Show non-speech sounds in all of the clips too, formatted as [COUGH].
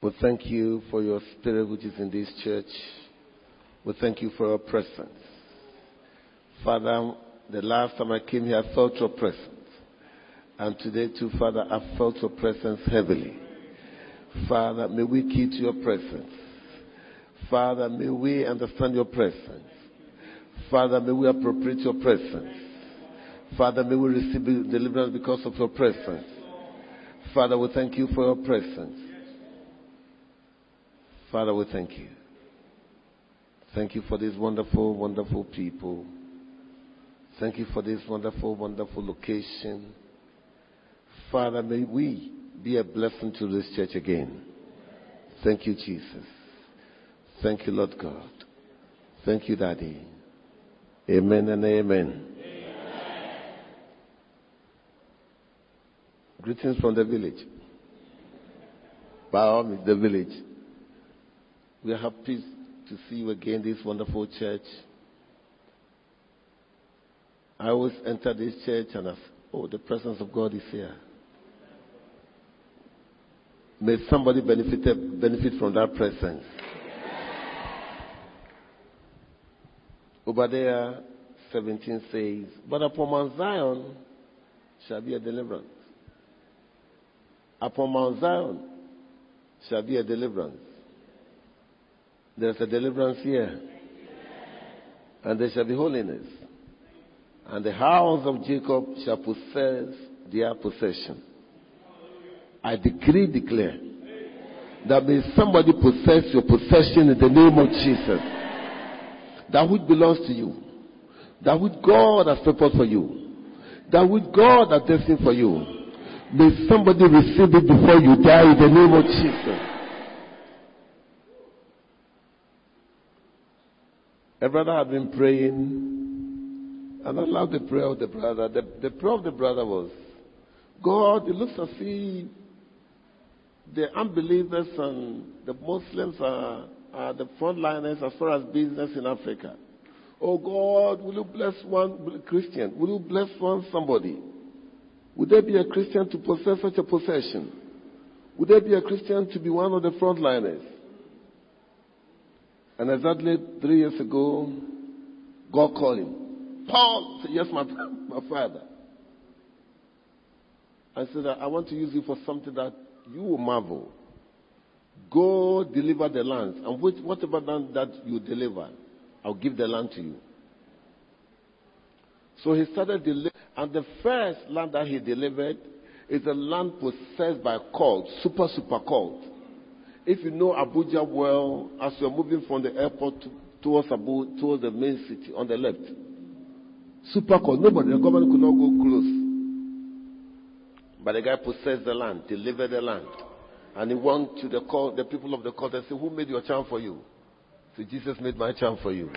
We thank you for your spirit which is in this church. We thank you for your presence. Father, the last time I came here, I felt your presence. And today too, Father, I felt your presence heavily. Father, may we keep your presence. Father, may we understand your presence. Father, may we appropriate your presence. Father, may we receive deliverance because of your presence. Father, we thank you for your presence. Father, we thank you. Thank you for these wonderful, wonderful people. Thank you for this wonderful, wonderful location. Father, may we be a blessing to this church again. Thank you, Jesus. Thank you, Lord God. Thank you, Daddy. Amen and amen. amen. Greetings from the village. By all means, the village. We are happy to see you again, this wonderful church. I always enter this church and say, oh, the presence of God is here. May somebody benefit, benefit from that presence. Obadiah 17 says, But upon Mount Zion shall be a deliverance. Upon Mount Zion shall be a deliverance. There's a deliverance here. And there shall be holiness. And the house of Jacob shall possess their possession. I decree, declare that may somebody possess your possession in the name of Jesus. That which belongs to you. That which God has prepared for you. That which God has destined for you. May somebody receive it before you die in the name of Jesus. A brother had been praying, and I love the prayer of the brother. The, the prayer of the brother was, God, it looks as if the unbelievers and the Muslims are, are the frontliners as far as business in Africa. Oh God, will you bless one Christian? Will you bless one somebody? Would there be a Christian to possess such a possession? Would there be a Christian to be one of the frontliners? And exactly three years ago, God called him. Paul said, Yes, my, my father. I said, I want to use you for something that you will marvel. Go deliver the land. And whatever land that you deliver, I'll give the land to you. So he started delivering. And the first land that he delivered is a land possessed by a cult, super, super cult. If you know Abuja well, as you're moving from the airport to, towards Abu, towards the main city on the left, super cold. Nobody, the government could not go close. But the guy possessed the land, delivered the land. And he went to the the people of the court and said, Who made your charm for you? So Jesus made my charm for you.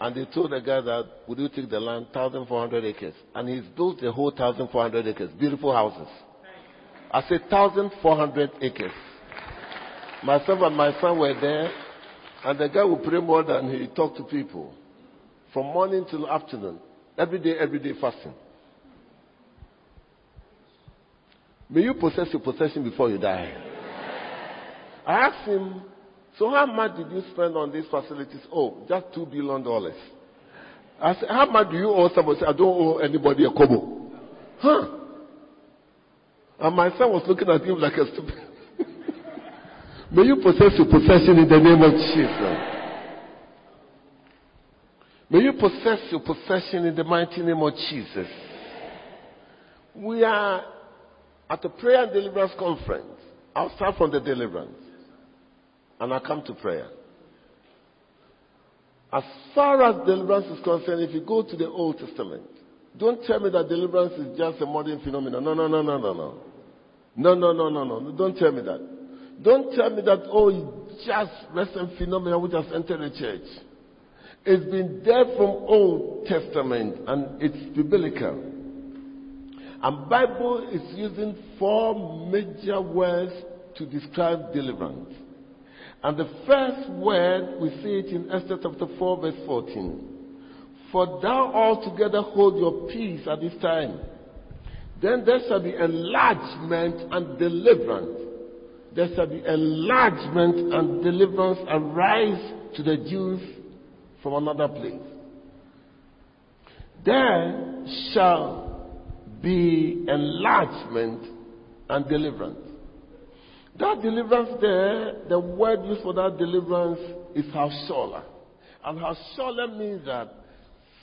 And they told the guy that, Would you take the land? 1,400 acres. And he's built the whole 1,400 acres. Beautiful houses. I said 1,400 acres. Myself and my son were there, and the guy would pray more than he talked to people. From morning till afternoon. Every day, every day fasting. May you possess your possession before you die. I asked him, so how much did you spend on these facilities? Oh, just two billion dollars. I said, how much do you owe somebody? I don't owe anybody a kobo. Huh? And my son was looking at him like a stupid. May you possess your possession in the name of Jesus. May you possess your possession in the mighty name of Jesus. We are at a prayer and deliverance conference. I'll start from the deliverance. And I'll come to prayer. As far as deliverance is concerned, if you go to the Old Testament, don't tell me that deliverance is just a modern phenomenon. No, no, no, no, no, no. No, no, no, no, no. Don't tell me that. Don't tell me that, oh, it's just recent phenomena which has entered the church. It's been there from Old Testament and it's biblical. And Bible is using four major words to describe deliverance. And the first word, we see it in Esther chapter 4 verse 14. For thou altogether hold your peace at this time. Then there shall be enlargement and deliverance there shall be enlargement and deliverance arise to the Jews from another place. There shall be enlargement and deliverance. That deliverance there, the word used for that deliverance is hashola. And hashola means that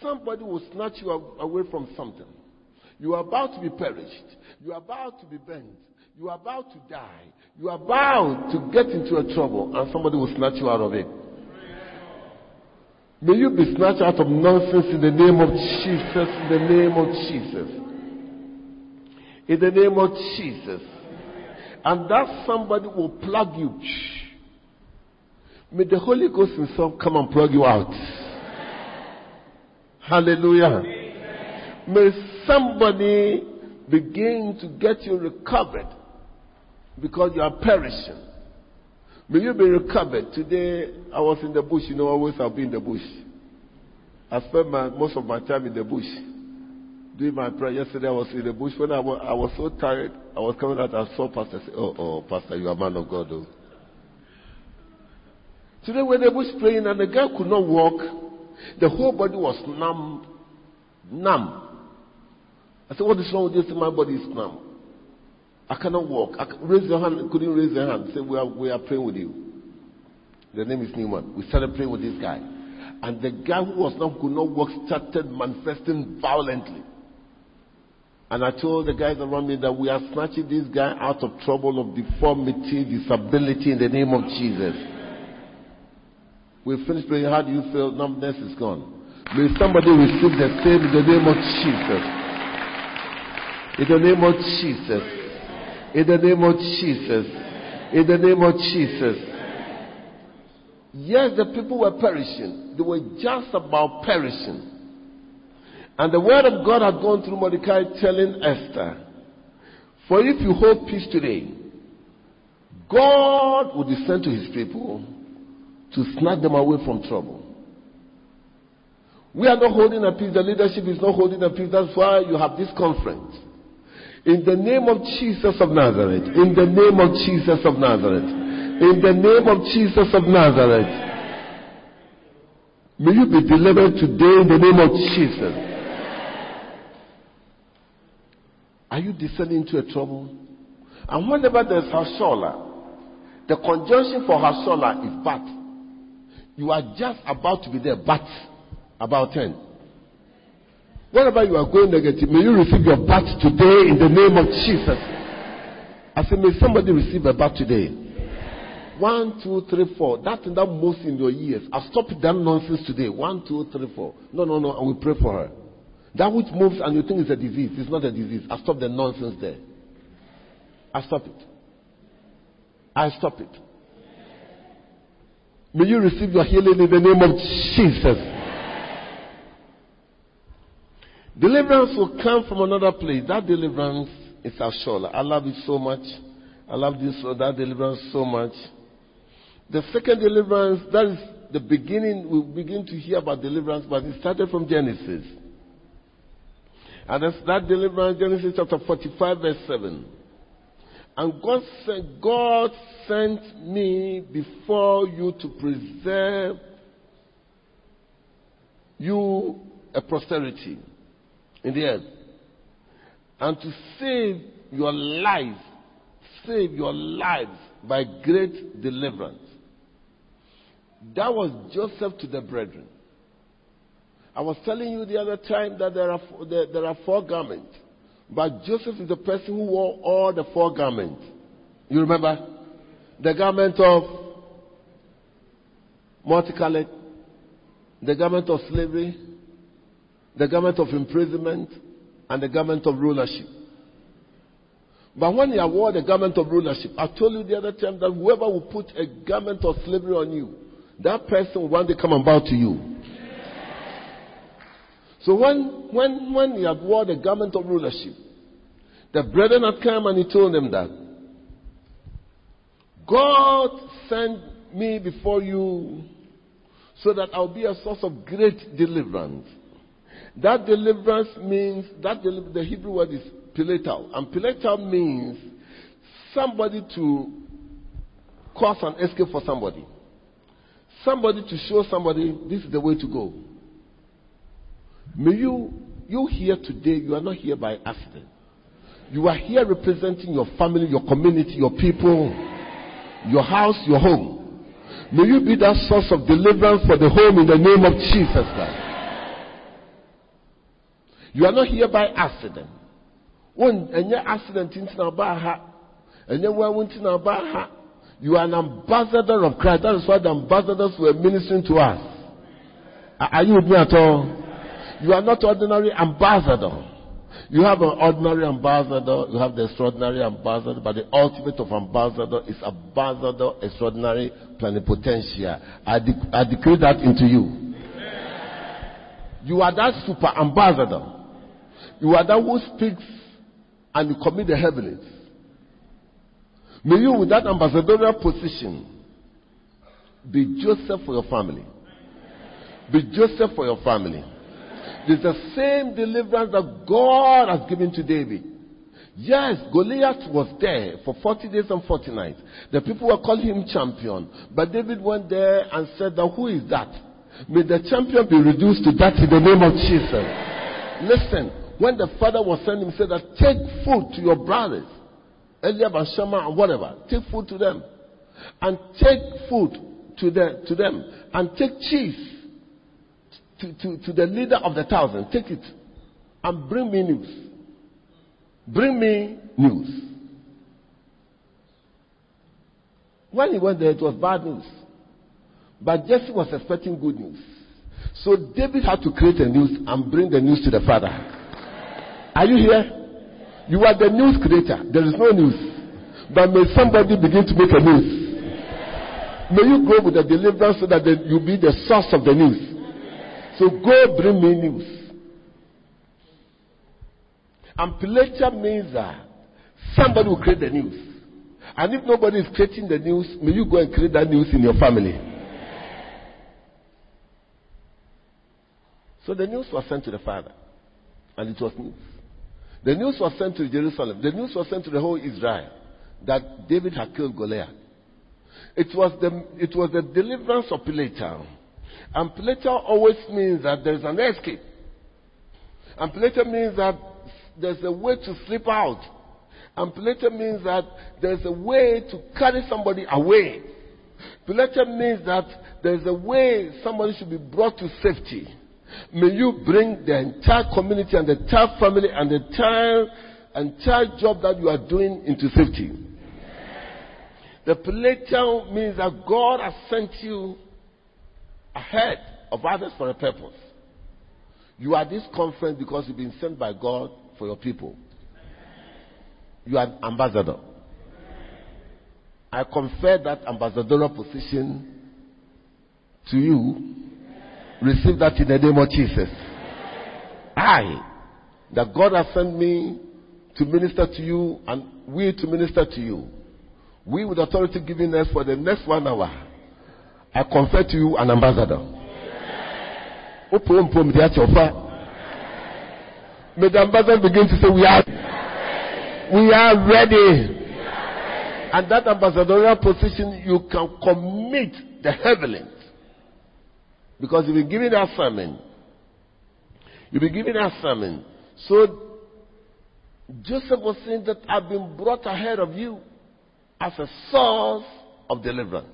somebody will snatch you away from something. You are about to be perished. You are about to be bent. You are about to die. You are about to get into a trouble and somebody will snatch you out of it. May you be snatched out of nonsense in the name of Jesus, in the name of Jesus. In the name of Jesus. And that somebody will plug you. May the Holy Ghost Himself come and plug you out. Hallelujah. May somebody begin to get you recovered because you are perishing. May you be recovered. Today, I was in the bush. You know, always I'll be in the bush. I spent my, most of my time in the bush doing my prayer. Yesterday, I was in the bush. When I was, I was so tired, I was coming out. I saw Pastor say, Oh, oh, Pastor, you are a man of God. Oh. Today, when the bush praying and the guy could not walk, the whole body was numb. Numb. I said, What is wrong with this? My body is numb. I cannot walk. I raise your hand. Couldn't raise your hand. Say, we are, we are praying with you. The name is Newman. We started praying with this guy. And the guy who was not could not walk started manifesting violently. And I told the guys around me that we are snatching this guy out of trouble of deformity, disability in the name of Jesus. We finished praying. How do you feel? Numbness is gone. May somebody receive the same in the name of Jesus. In the name of Jesus. In the name of Jesus. In the name of Jesus. Yes, the people were perishing. They were just about perishing. And the word of God had gone through Mordecai telling Esther, For if you hold peace today, God will descend to his people to snatch them away from trouble. We are not holding a peace. The leadership is not holding a peace. That's why you have this conference. In the name of Jesus of Nazareth. In the name of Jesus of Nazareth. In the name of Jesus of Nazareth. May you be delivered today in the name of Jesus. Are you descending into a trouble? And whenever there's Hashola, the conjunction for Hashola is bat. You are just about to be there, but about 10. Wherever you are going negative, may you receive your bat today in the name of Jesus. I say, may somebody receive a bat today. One, two, three, four. That thing that moves in your ears. I stop that nonsense today. One, two, three, four. No, no, no. I will pray for her. That which moves and you think is a disease. It's not a disease. I stop the nonsense there. I stop it. I stop it. May you receive your healing in the name of Jesus. Deliverance will come from another place. That deliverance is Ashola. I love it so much. I love this uh, that deliverance so much. The second deliverance, that is the beginning, we begin to hear about deliverance, but it started from Genesis. And that's that deliverance, Genesis chapter 45, verse 7. And God sent, God sent me before you to preserve you a posterity in the earth. And to save your life, save your lives by great deliverance. That was Joseph to the brethren. I was telling you the other time that there are, there, there are four garments. But Joseph is the person who wore all the four garments. You remember? The garment of multicolored, the garment of slavery, the garment of imprisonment, and the garment of rulership. But when you wore the garment of rulership, I told you the other time that whoever will put a garment of slavery on you, that person will one day come and bow to you. So when, when, when he had wore the garment of rulership, the brethren had come and he told them that God sent me before you so that I'll be a source of great deliverance. That deliverance means, that the Hebrew word is piletal. And piletal means somebody to cause an escape for somebody. Somebody to show somebody this is the way to go. May you, you here today, you are not here by accident. You are here representing your family, your community, your people, your house, your home. May you be that source of deliverance for the home in the name of Jesus Christ. You are not here by accident. When any accident in Baha, and then when Baha, you are an ambassador of Christ. That is why the ambassadors were ministering to us. Are you with me at all? You are not ordinary ambassador. You have an ordinary ambassador, you have the extraordinary ambassador, but the ultimate of ambassador is ambassador extraordinary plenipotentiary. I, de- I decree that into you. You are that super ambassador. You are that who speaks and you commit the heavens. May you, with that ambassadorial position, be Joseph for your family. Be Joseph for your family. It's the same deliverance that God has given to David. Yes, Goliath was there for 40 days and 40 nights. The people were calling him champion. But David went there and said that who is that? May the champion be reduced to that in the name of Jesus. Listen, when the father was sending him, said that take food to your brothers. Eliab and Shammah and whatever. Take food to them. And take food to, the, to them. And take cheese to, to, to the leader of the thousand. Take it and bring me news. Bring me news. When he went there, it was bad news. But Jesse was expecting good news. So David had to create a news and bring the news to the father. Are you here? You are the news creator. There is no news. But may somebody begin to make a news. May you go with the deliverance so that you be the source of the news. So go bring me news. Ampliature means that somebody will create the news. And if nobody is creating the news, may you go and create that news in your family. So the news was sent to the father. And it was news. The news was sent to Jerusalem. The news was sent to the whole Israel that David had killed Goliath. It was the, it was the deliverance of Pilator Ampliature always means that there's an escape. And Ampliature means that there's a way to slip out. And Ampliature means that there's a way to carry somebody away. Ampliature means that there's a way somebody should be brought to safety. May you bring the entire community and the entire family and the entire, entire job that you are doing into safety. The Pilator means that God has sent you ahead of others for a purpose. You are this conference because you've been sent by God for your people. You are an ambassador. I confer that ambassadorial position to you. Receive that in the name of Jesus. I, that God has sent me to minister to you and we to minister to you. We with authority given us for the next one hour I confer to you an ambassador. May the ambassador begin to say, We are, we are ready. And that ambassadorial position, you can commit the heavens. Because you've been giving that sermon. You've been giving that sermon. So Joseph was saying that I've been brought ahead of you as a source of deliverance.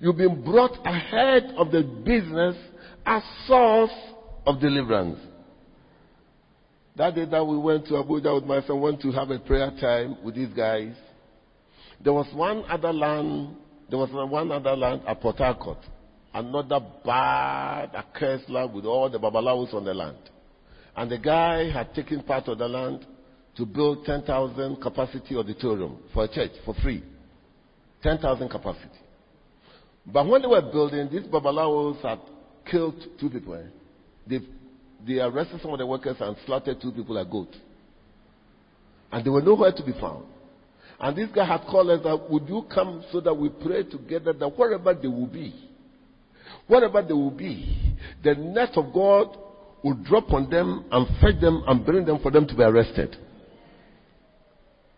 You've been brought ahead of the business as source of deliverance. That day that we went to Abuja with my son, went to have a prayer time with these guys. There was one other land, there was one other land at Port Harcourt. Another bad, accursed land with all the babalawos on the land. And the guy had taken part of the land to build 10,000 capacity auditorium for a church for free. 10,000 capacity. But when they were building, these Babalawos had killed two people. Eh? They, they arrested some of the workers and slaughtered two people like goats. And they were nowhere to be found. And this guy had called us that, would you come so that we pray together that wherever they will be, wherever they will be, the net of God will drop on them and fetch them and bring them for them to be arrested.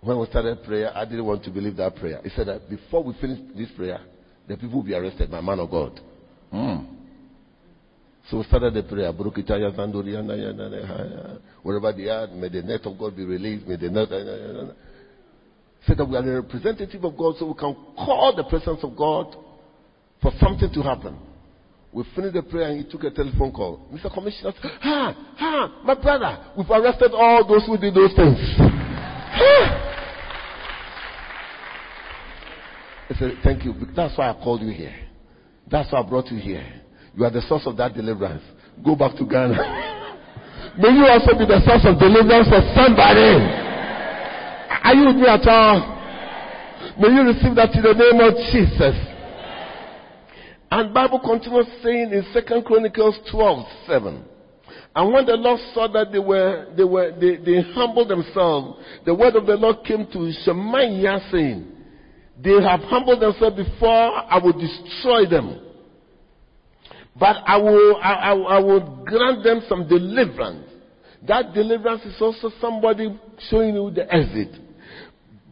when we started prayer, I didn't want to believe that prayer. He said that before we finish this prayer, the people will be arrested by man of God. Mm. So we started the prayer. Wherever they are, may the net of God be released. May the net. Said that we are the representative of God, so we can call the presence of God for something to happen. We finished the prayer and he took a telephone call. Mr. Commissioner, ha, ha, my brother, we've arrested all those who did those things. I said, thank you. That's why I called you here. That's why I brought you here. You are the source of that deliverance. Go back to Ghana. [LAUGHS] May you also be the source of deliverance for somebody. Are you with me at all? May you receive that in the name of Jesus. And Bible continues saying in Second Chronicles 12, 7. And when the Lord saw that they were, they were, they, they humbled themselves, the word of the Lord came to Shemaiah saying, they have humbled themselves before I will destroy them. But I will, I, I, I will grant them some deliverance. That deliverance is also somebody showing you the exit.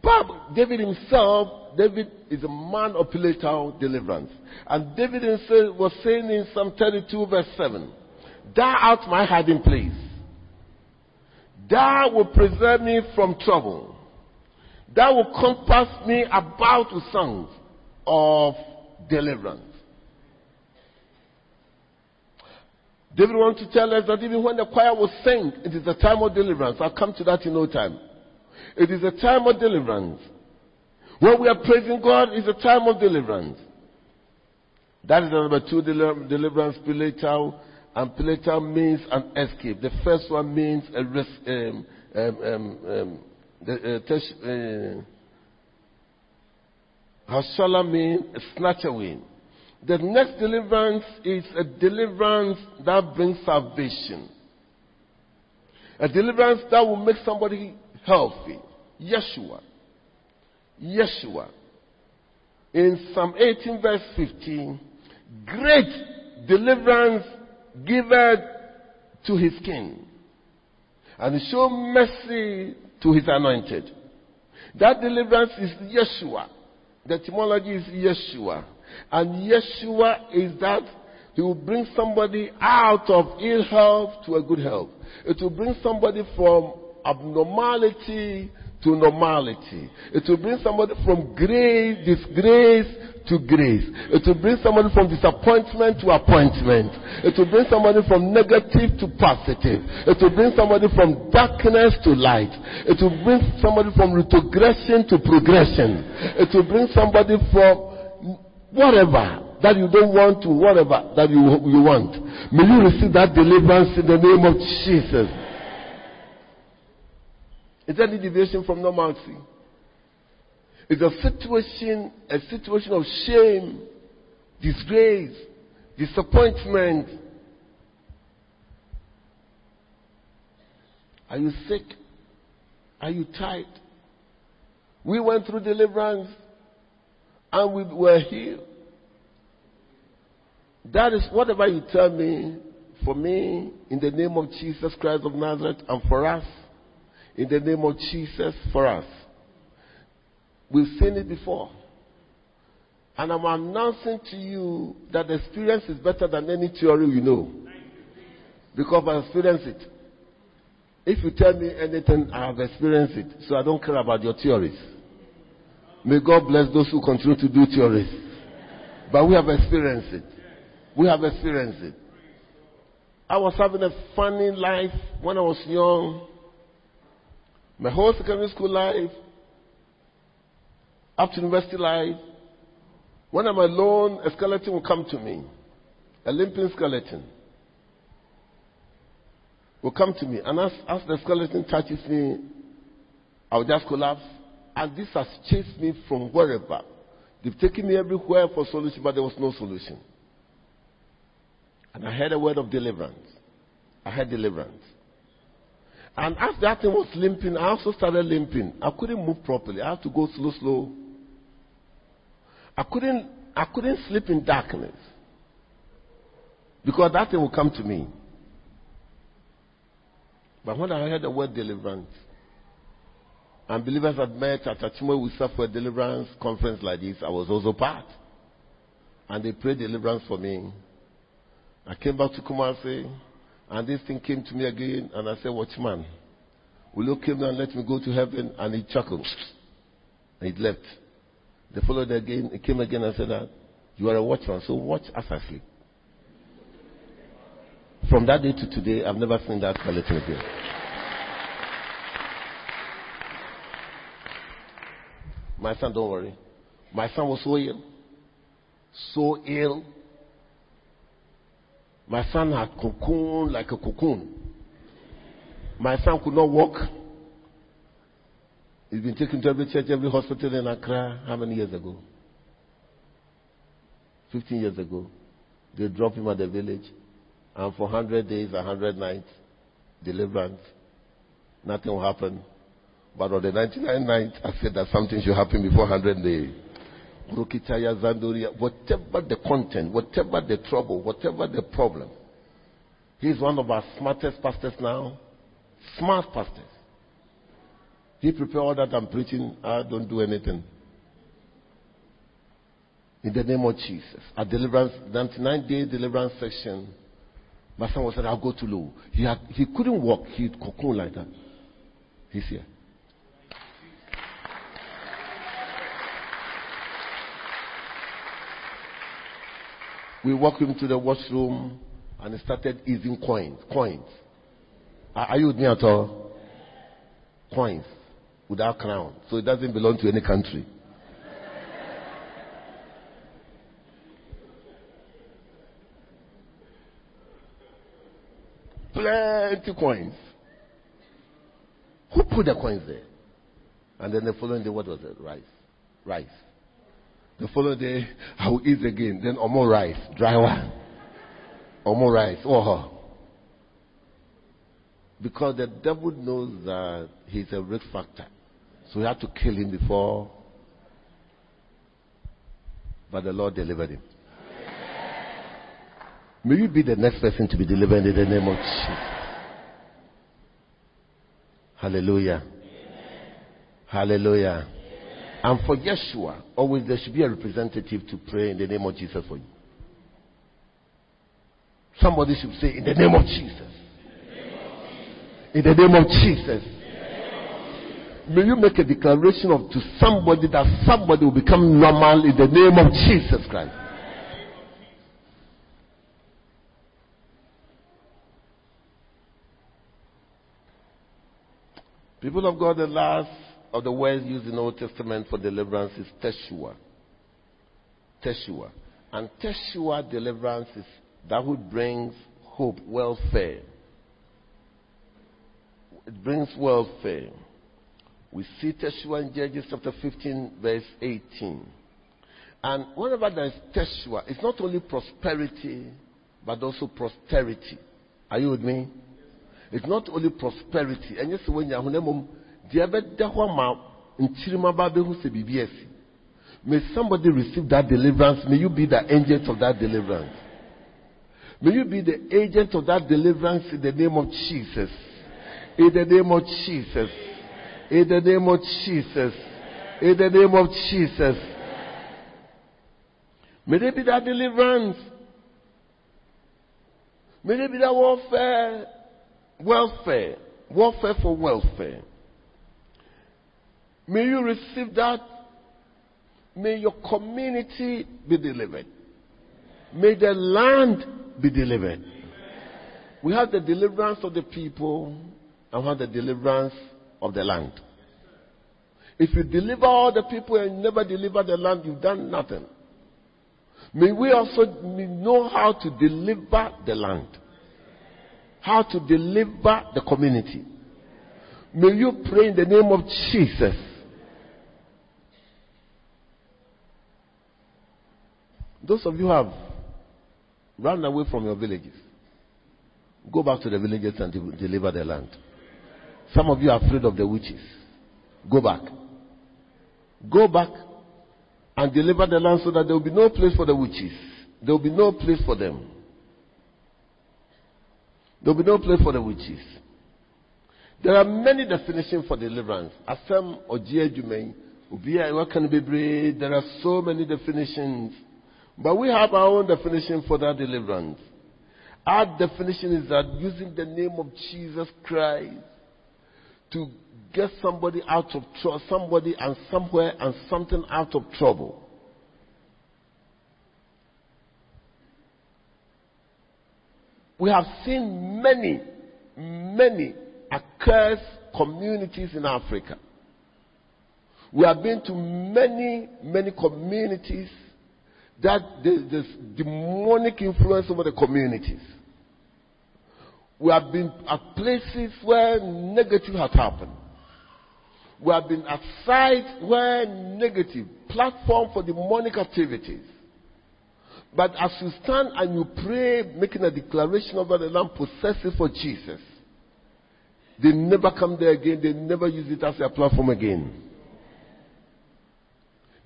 But David himself, David is a man of political deliverance. And David was saying in Psalm 32 verse 7, Thou art my hiding place. Thou will preserve me from trouble. Thou will compass me about with songs of deliverance. David wants to tell us that even when the choir will sing, it is a time of deliverance. I'll come to that in no time. It is a time of deliverance. When we are praising God, it's a time of deliverance. That is number two, deliverance, pilatal. And pilatal means an escape. The first one means a risk, um, um, um, um the, uh, Hashala means a snatch away. The next deliverance is a deliverance that brings salvation. A deliverance that will make somebody healthy. Yeshua. Yeshua. In Psalm 18 verse 15, great deliverance given to his king. And show mercy to his anointed. That deliverance is Yeshua. The etymology is Yeshua. And Yeshua is that he will bring somebody out of ill health to a good health. It will bring somebody from abnormality to normality. It will bring somebody from grace, disgrace to grace. It will bring somebody from disappointment to appointment. It will bring somebody from negative to positive. It will bring somebody from darkness to light. It will bring somebody from retrogression to progression. It will bring somebody from whatever that you don't want to whatever that you, you want. May you receive that deliverance in the name of Jesus. Is any deviation from normalcy? It's a situation, a situation of shame, disgrace, disappointment. Are you sick? Are you tired? We went through deliverance and we were healed. That is whatever you tell me, for me, in the name of Jesus Christ of Nazareth, and for us, in the name of Jesus for us. We've seen it before. And I'm announcing to you that the experience is better than any theory you know. Because I've experienced it. If you tell me anything, I have experienced it. So I don't care about your theories. May God bless those who continue to do theories. But we have experienced it. We have experienced it. I was having a funny life when I was young. My whole secondary school life, up to university life, when I'm alone, a skeleton will come to me. A limping skeleton will come to me. And as, as the skeleton touches me, I'll just collapse. And this has chased me from wherever. They've taken me everywhere for solution, but there was no solution. And I heard a word of deliverance. I heard deliverance. And as that thing was limping, I also started limping. I couldn't move properly. I had to go slow, slow. I couldn't, I couldn't sleep in darkness. Because that thing would come to me. But when I heard the word deliverance, And believers had met at Achimwe we served for a deliverance conference like this. I was also part. And they prayed deliverance for me. I came back to Kumasi, and this thing came to me again, and I said, Watchman, will you come and let me go to heaven? And he chuckled. And he left. The followed again, he came again and said that you are a watchman, so watch as I sleep. From that day to today, I've never seen that skeleton again. My son, don't worry. My son was so ill. So ill. My son had cocoon like a cocoon. My son could not walk. He's been taken to every church, every hospital in Accra. How many years ago? 15 years ago. They dropped him at the village. And for 100 days, 100 nights, deliverance. Nothing will happen. But on the 99th night, I said that something should happen before 100 days. Brokitaya Zandoria, whatever the content, whatever the trouble, whatever the problem, he's one of our smartest pastors now. Smart pastors. He prepared all that I'm preaching. I don't do anything. In the name of Jesus. A deliverance, 99 day deliverance session. My son was said, I'll go to loo. He, had, he couldn't walk. He'd cocoon like that. He's here. We walked him to the washroom and he started easing coins. Coins. Are you with me at all? Coins without crown. So it doesn't belong to any country. Plenty coins. Who put the coins there? And then the following day, what was it? Rice. Rice. The following day, I will eat again. Then more rice. Dry one. more rice. Oh. Because the devil knows that he's a risk factor. So we had to kill him before. But the Lord delivered him. May you be the next person to be delivered in the name of Jesus. Hallelujah. Hallelujah. And for Yeshua, always there should be a representative to pray in the name of Jesus for you. Somebody should say, In the name of Jesus. In the name of Jesus. May you make a declaration of to somebody that somebody will become normal in the name of Jesus Christ. People of God, the last of the words used in the Old Testament for deliverance is Teshua. Teshua. And Teshua deliverance is that which brings hope, welfare. It brings welfare. We see Teshua in Judges chapter 15, verse 18. And whenever there is Teshua, it's not only prosperity, but also prosperity. Are you with me? It's not only prosperity. And yes, when you're home, May somebody receive that deliverance. May you be the agent of that deliverance. May you be the agent of that deliverance in the name of Jesus. In the name of Jesus. In the name of Jesus. In the name of Jesus. May there be that deliverance. May there be that warfare. Welfare. Warfare for welfare. May you receive that. May your community be delivered. May the land be delivered. We have the deliverance of the people and we have the deliverance of the land. If you deliver all the people and never deliver the land, you've done nothing. May we also know how to deliver the land, how to deliver the community. May you pray in the name of Jesus. Those of you have run away from your villages, go back to the villages and deliver the land. Some of you are afraid of the witches. Go back. Go back and deliver the land so that there will be no place for the witches. There will be no place for them. There will be no place for the witches. There are many definitions for deliverance. Asem ojie jume, ubia. There are so many definitions, but we have our own definition for that deliverance. Our definition is that using the name of Jesus Christ to get somebody out of trouble, somebody and somewhere and something out of trouble. We have seen many, many accursed communities in Africa. We have been to many, many communities that there's demonic influence over the communities. We have been at places where negative has happened. We have been at sites where negative, platform for demonic activities. But as you stand and you pray, making a declaration over the land, possessive for Jesus, they never come there again. They never use it as a platform again.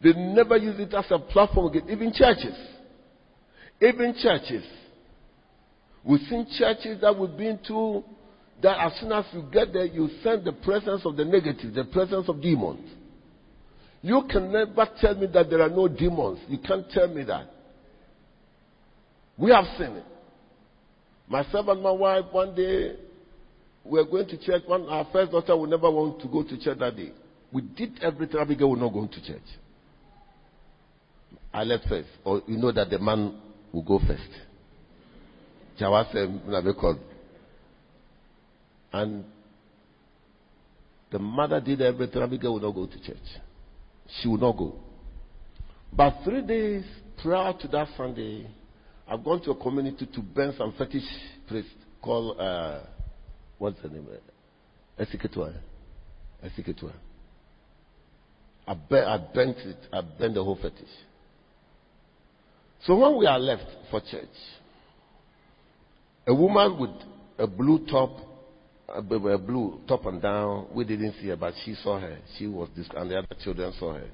They never use it as a platform again. Even churches. Even churches. We've seen churches that we've been to that as soon as you get there, you sense the presence of the negative, the presence of demons. You can never tell me that there are no demons. You can't tell me that. We have seen it. Myself and my wife, one day, we were going to church. One, our first daughter would never want to go to church that day. We did everything. Abigail was not going to church. I left first. Or you know that the man will go first. And the mother did everything. Abigail would not go to church. She would not go. But three days prior to that Sunday, I've gone to a community to burn some fetish priest called, uh, what's the name? Esiketua. Esiketua. I, I burnt it. I burnt the whole fetish. So when we are left for church, a woman with a blue top, a blue top and down, we didn't see her, but she saw her. She was this, and the other children saw her.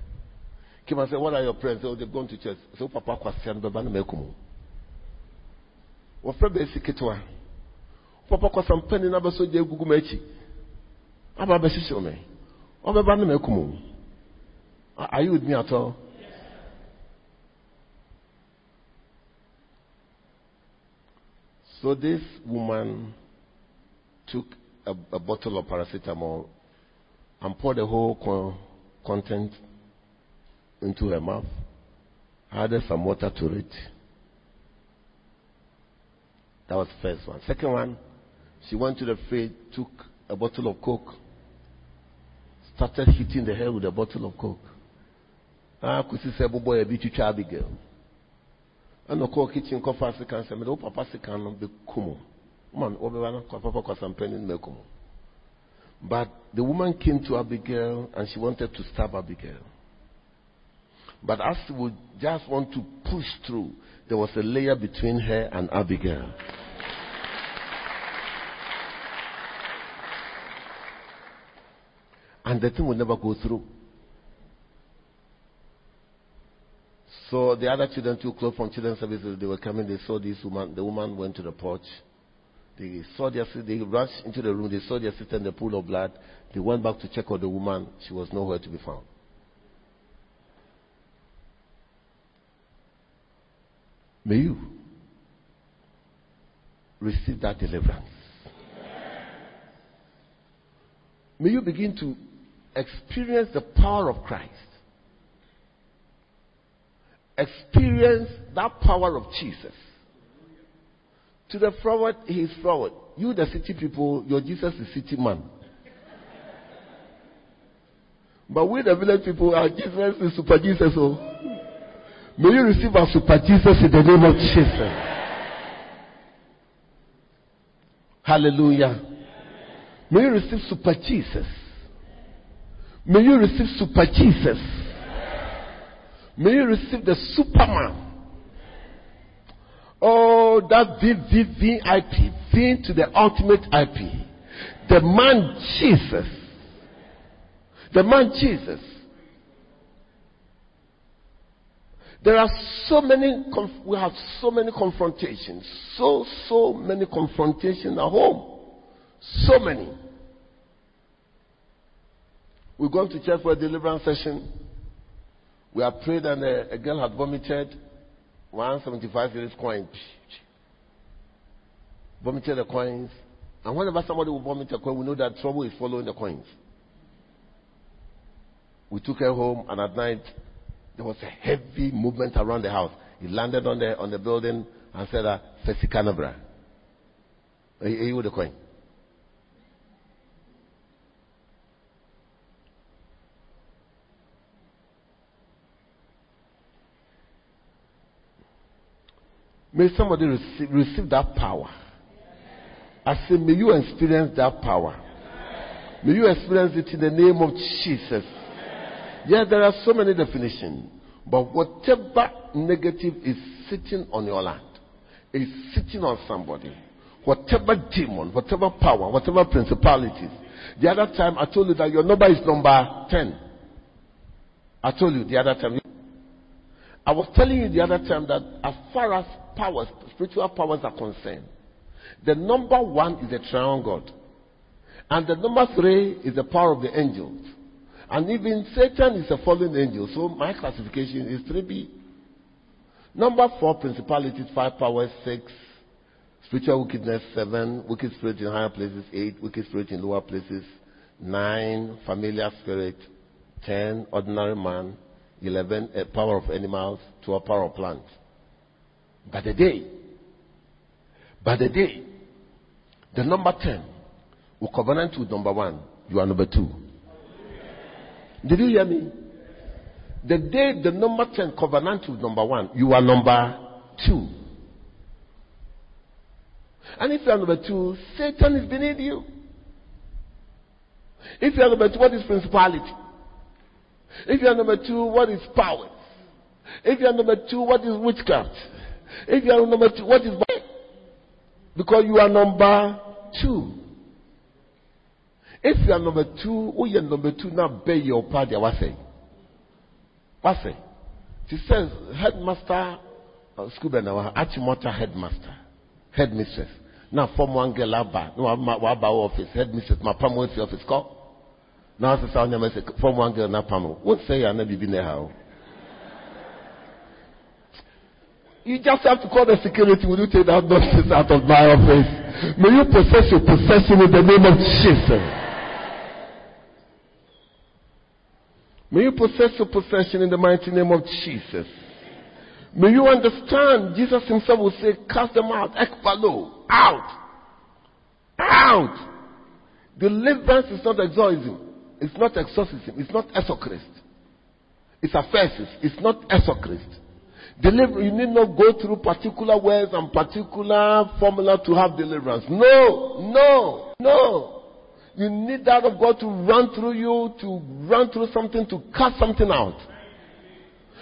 Came and said, What are your friends? Oh, they're going to church. So, Papa, question, Baba, mekumu. Wɔfrɛ bɛsi ketewa papa kɔ sampani na bɛsɔ gye egugu m'akyi aba bɛhyehyɛ me ɔbɛba ne m'akum are you with me at all? So this woman took a, a bottle of paracetamol and poured the whole co- content into her mouth, added some water to it. That was the first one. Second one, she went to the fridge, took a bottle of Coke, started hitting the head with a bottle of Coke. Ah, kusi sɛ bobɔ yɛ bi twitwa Abigail ɛna ɔkɔɔ kitchen kɔfa ase kan sɛ mede wo papa se kan no bɛkum man wɔbɛba no papa kwasampani no bɛkum but the woman came to Abigail and she wanted to stab Abigail. But as she would just want to push through, there was a layer between her and Abigail. And the thing would never go through. So the other children took clothes from children's services. They were coming. They saw this woman. The woman went to the porch. They saw their They rushed into the room. They saw their sister in the pool of blood. They went back to check on the woman. She was nowhere to be found. May you receive that deliverance. May you begin to experience the power of Christ experience that power of Jesus. To the forward, he is forward. You, the city people, your Jesus is city man. But we, the village people, our Jesus is super Jesus. Oh. May you receive our super Jesus in the name of Jesus. Hallelujah. May you receive super Jesus. May you receive super Jesus. May you receive the Superman. Oh, that VVVIP, V to the ultimate IP. The man Jesus. The man Jesus. There are so many, we have so many confrontations. So, so many confrontations at home. So many. we gone to church for a deliverance session. We have prayed and a, a girl had vomited 175 US coin. Vomited the coins. And whenever somebody will vomit a coin, we know that trouble is following the coins. We took her home, and at night, there was a heavy movement around the house. He landed on the, on the building and said, uh, Fesikanabra. Are you with the coin? May somebody receive, receive that power. I say, may you experience that power. May you experience it in the name of Jesus. Yeah, there are so many definitions. But whatever negative is sitting on your land, is sitting on somebody. Whatever demon, whatever power, whatever principalities. The other time I told you that your number is number 10. I told you the other time. I was telling you the other time that as far as powers, spiritual powers are concerned, the number one is the triune God. And the number three is the power of the angels. And even Satan is a fallen angel. So my classification is 3B. Number four, principalities, five powers, six. Spiritual wickedness, seven. Wicked spirit in higher places, eight. Wicked spirit in lower places, nine. Familiar spirit, ten. Ordinary man, eleven. A power of animals, twelve. Power of plants. By the day, by the day, the number ten will covenant with number one. You are number two. Did you hear me? The day the number 10 covenant with number 1, you are number 2. And if you are number 2, Satan is beneath you. If you are number 2, what is principality? If you are number 2, what is power? If you are number 2, what is witchcraft? If you are number 2, what is because you are number 2. If you are number two, who you number two now pay your party, what say? What say? She says, headmaster, uh, school now, Achimota headmaster, headmistress. Now, form one girl, no, Abba office, headmistress, my what's office call? Now, I say, form one girl, now pam. What say, I never been there. You just have to call the security. Will you take that nonsense out of my office? May you possess your possession in the name of Jesus. May you possess your possession in the mighty name of Jesus. May you understand, Jesus himself will say, cast them out, ekbalo, out, out. Deliverance is not exorcism. It's not exorcism. It's not esochrist. It's aphesis. It's not esochrist. Deliver, you need not go through particular words and particular formula to have deliverance. No, no, no. You need that of God to run through you, to run through something, to cut something out.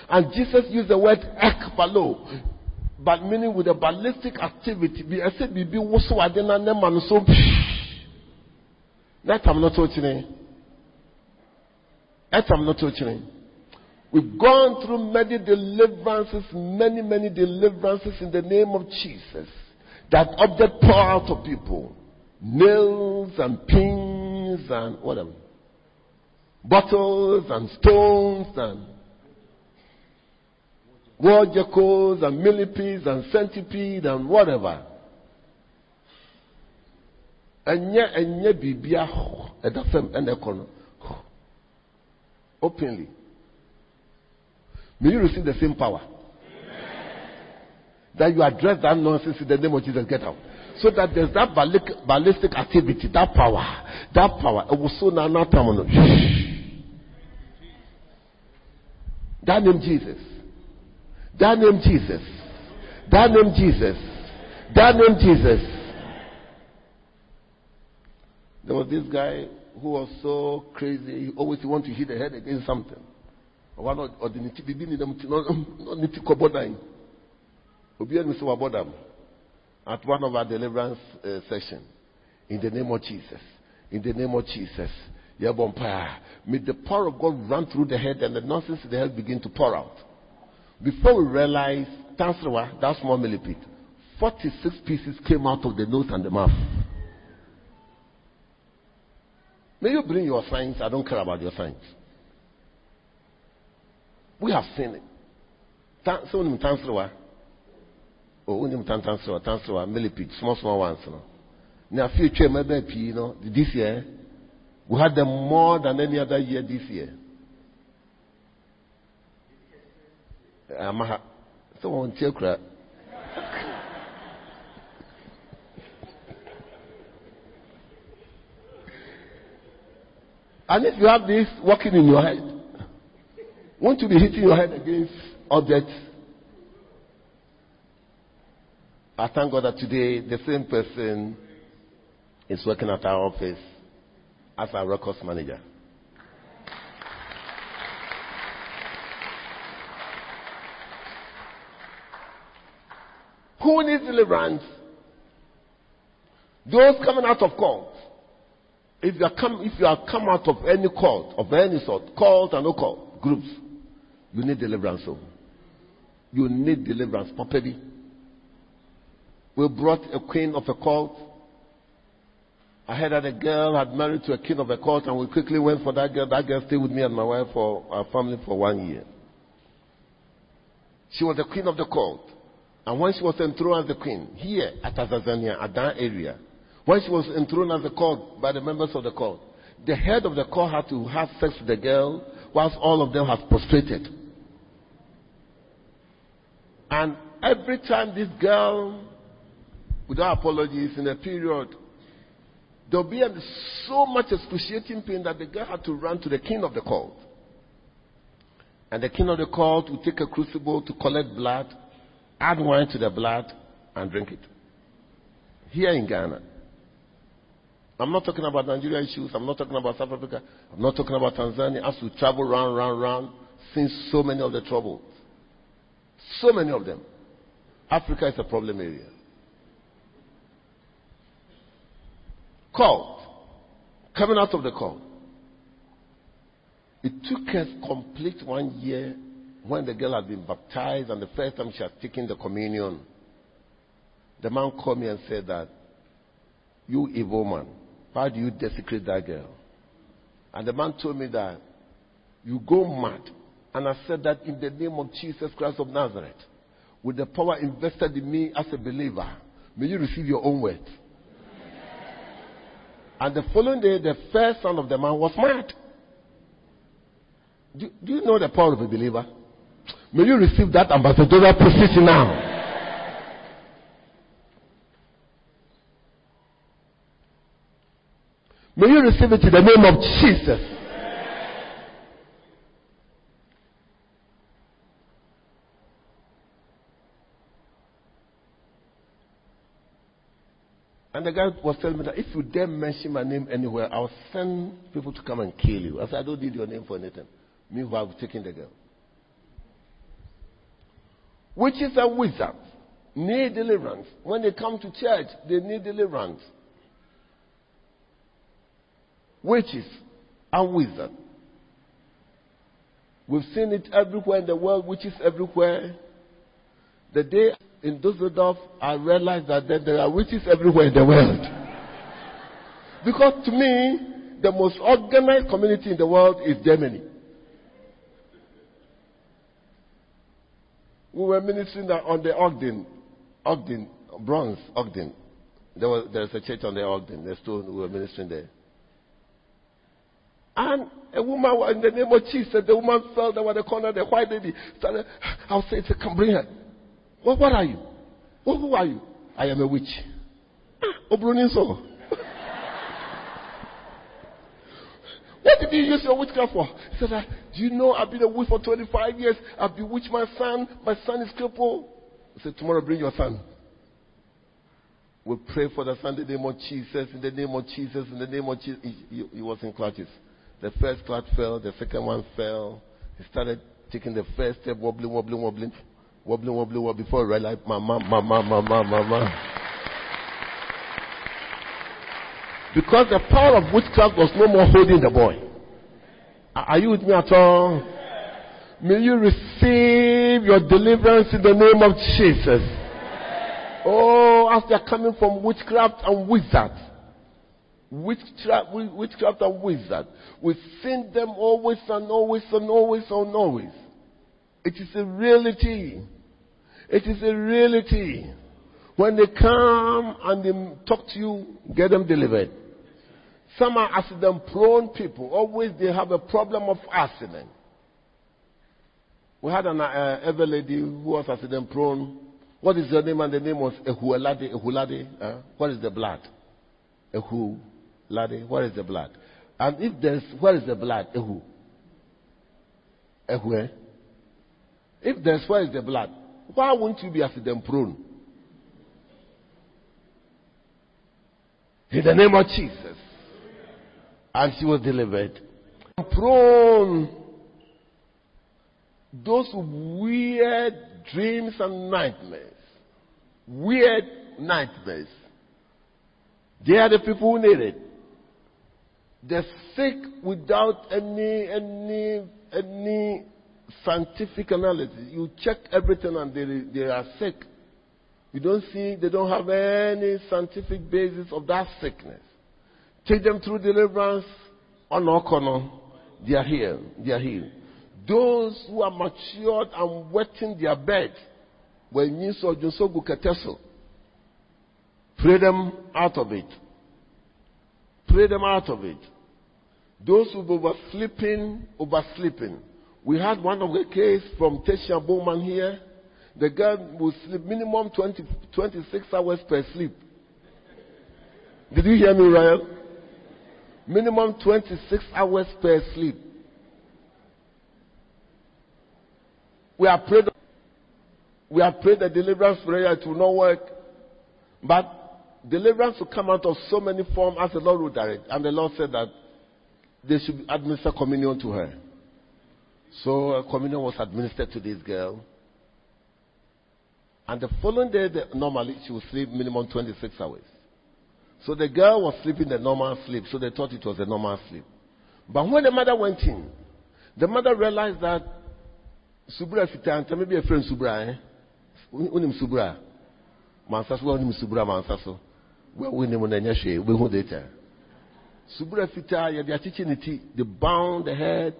And Jesus used the word ekbalo, but meaning with a ballistic activity. I said, "Bibi woso adena ne man so." That I'm not touching. I'm not touching. We've gone through many deliverances, many, many deliverances in the name of Jesus. That object pour out of people nails and pins and whatever, bottles and stones and war jackals and millipedes and centipede and whatever. ɛnyɛ biribi ahɔ ɛda fam ɛna ɛkɔ no openly may you receive the same power that you address that nonsense in the name of Jesus get out so that there's that ballistic activity, that power, that power. It was so now not That name Jesus. That name Jesus. That name Jesus. That name Jesus. There was this guy who was so crazy. He always wanted to hit the head against something. At one of our deliverance uh, session. In the name of Jesus. In the name of Jesus. May the power of God run through the head and the nonsense in the head begin to pour out. Before we realize, Tansawa, that small millipede, 46 pieces came out of the nose and the mouth. May you bring your signs. I don't care about your signs. We have seen it. So many times Oh, wonim tantanserewa tanserewa millipede small small ones no na afei twam ɛbɛn pii no this year we had them more than any other year this year ah, ama ha sɛ wɔn and if you have this working in your head won't you be hitting your head against objects I thank God that today the same person is working at our office as our records manager. Who needs deliverance? Those coming out of cult. If you are come, if you are come out of any cult of any sort, cult and no cult groups, you need deliverance. So you need deliverance properly. We brought a queen of a cult. I heard that a girl had married to a king of a cult, and we quickly went for that girl. That girl stayed with me and my wife for our family for one year. She was the queen of the cult. And when she was enthroned as the queen, here at Azazania, at that area, when she was enthroned as the court by the members of the court, the head of the court had to have sex with the girl whilst all of them have prostrated. And every time this girl without apologies in a period, there'll be so much excruciating pain that the girl had to run to the king of the court. And the king of the court would take a crucible to collect blood, add wine to the blood, and drink it. Here in Ghana. I'm not talking about Nigeria issues. I'm not talking about South Africa. I'm not talking about Tanzania. As we travel round, round, round, seen so many of the troubles. So many of them. Africa is a problem area. cult, coming out of the cult. It took us complete one year when the girl had been baptized and the first time she had taken the communion. The man called me and said that, You evil man, why do you desecrate that girl? And the man told me that, You go mad. And I said that in the name of Jesus Christ of Nazareth, with the power invested in me as a believer, may you receive your own words. And the following day, the first son of the man was mad. Do, do you know the power of a believer? May you receive that ambassadorial position now. May you receive it in the name of Jesus. And the guy was telling me that if you dare mention my name anywhere, I'll send people to come and kill you. I said, I don't need your name for anything. Meanwhile, I've taken the girl. Which is a wizards need deliverance. When they come to church, they need deliverance. Witches and wizards. We've seen it everywhere in the world, witches everywhere. The day in Dusseldorf, I realized that there are witches everywhere in the world. Because to me, the most organized community in the world is Germany. We were ministering on the Ogden, Ogden, bronze, Ogden. There was there's a church on the Ogden, There's stone. We were ministering there. And a woman, in the name of Jesus, the woman fell down at the corner. The white lady started. I'll say, "Come bring her." Well, what are you? Well, who are you? I am a witch. Ah, so. [LAUGHS] What did you use your witchcraft for? He said, ah, Do you know I've been a witch for 25 years? I've bewitched my son. My son is crippled. I said, Tomorrow bring your son. We pray for the son in the name of Jesus, in the name of Jesus, in the name of Jesus. He, he, he was in clutches. The first clutch fell, the second one fell. He started taking the first step, wobbling, wobbling, wobbling wobbling, wobbling, wobbling before I realized, mama, mama, mama, mama. Because the power of witchcraft was no more holding the boy. Are you with me at all? May you receive your deliverance in the name of Jesus. Oh, as they are coming from witchcraft and wizards. Witchcraft, witchcraft and wizard. We've seen them always and always and always and always. It is a reality. It is a reality. When they come and they talk to you, get them delivered. Some are accident prone people. Always they have a problem of accident. We had an uh, ever lady who was accident prone. What is her name? And the name was Ehuelade. Ehulade. Uh, what is the blood? Ehulade. What is the blood? And if there's, where is the blood? Ehu. Ehu. Eh? If there's where is the blood, why won't you be accident prone? In the name of Jesus. And she was delivered. Prone those weird dreams and nightmares. Weird nightmares. They are the people who need it. They're sick without any any any scientific analysis. You check everything and they, they are sick. You don't see, they don't have any scientific basis of that sickness. Take them through deliverance on Okono. They are here. They are healed. Those who are matured and wetting their bed, when you saw Junsogu Keteso, pray them out of it. Pray them out of it. Those who were oversleeping, oversleeping. We had one of the case from Tesha Bowman here. The girl would sleep minimum 20, 26 hours per sleep. Did you hear me, Ryan? Minimum 26 hours per sleep. We have prayed, we have prayed the deliverance prayer, it will not work. But deliverance will come out of so many forms as the Lord will direct. And the Lord said that they should administer communion to her. So a communion was administered to this girl. And the following day, the, normally she would sleep minimum 26 hours. So the girl was sleeping the normal sleep, so they thought it was a normal sleep. But when the mother went in, the mother realized that subra fitaa ntam bi efrɛ subra eh? ɛ wonim subra mansa so wonim subra mansa so wo wonim na ɛnyɛ hwee wobɛhu data subra fitaa yɛde akyekye they bound the head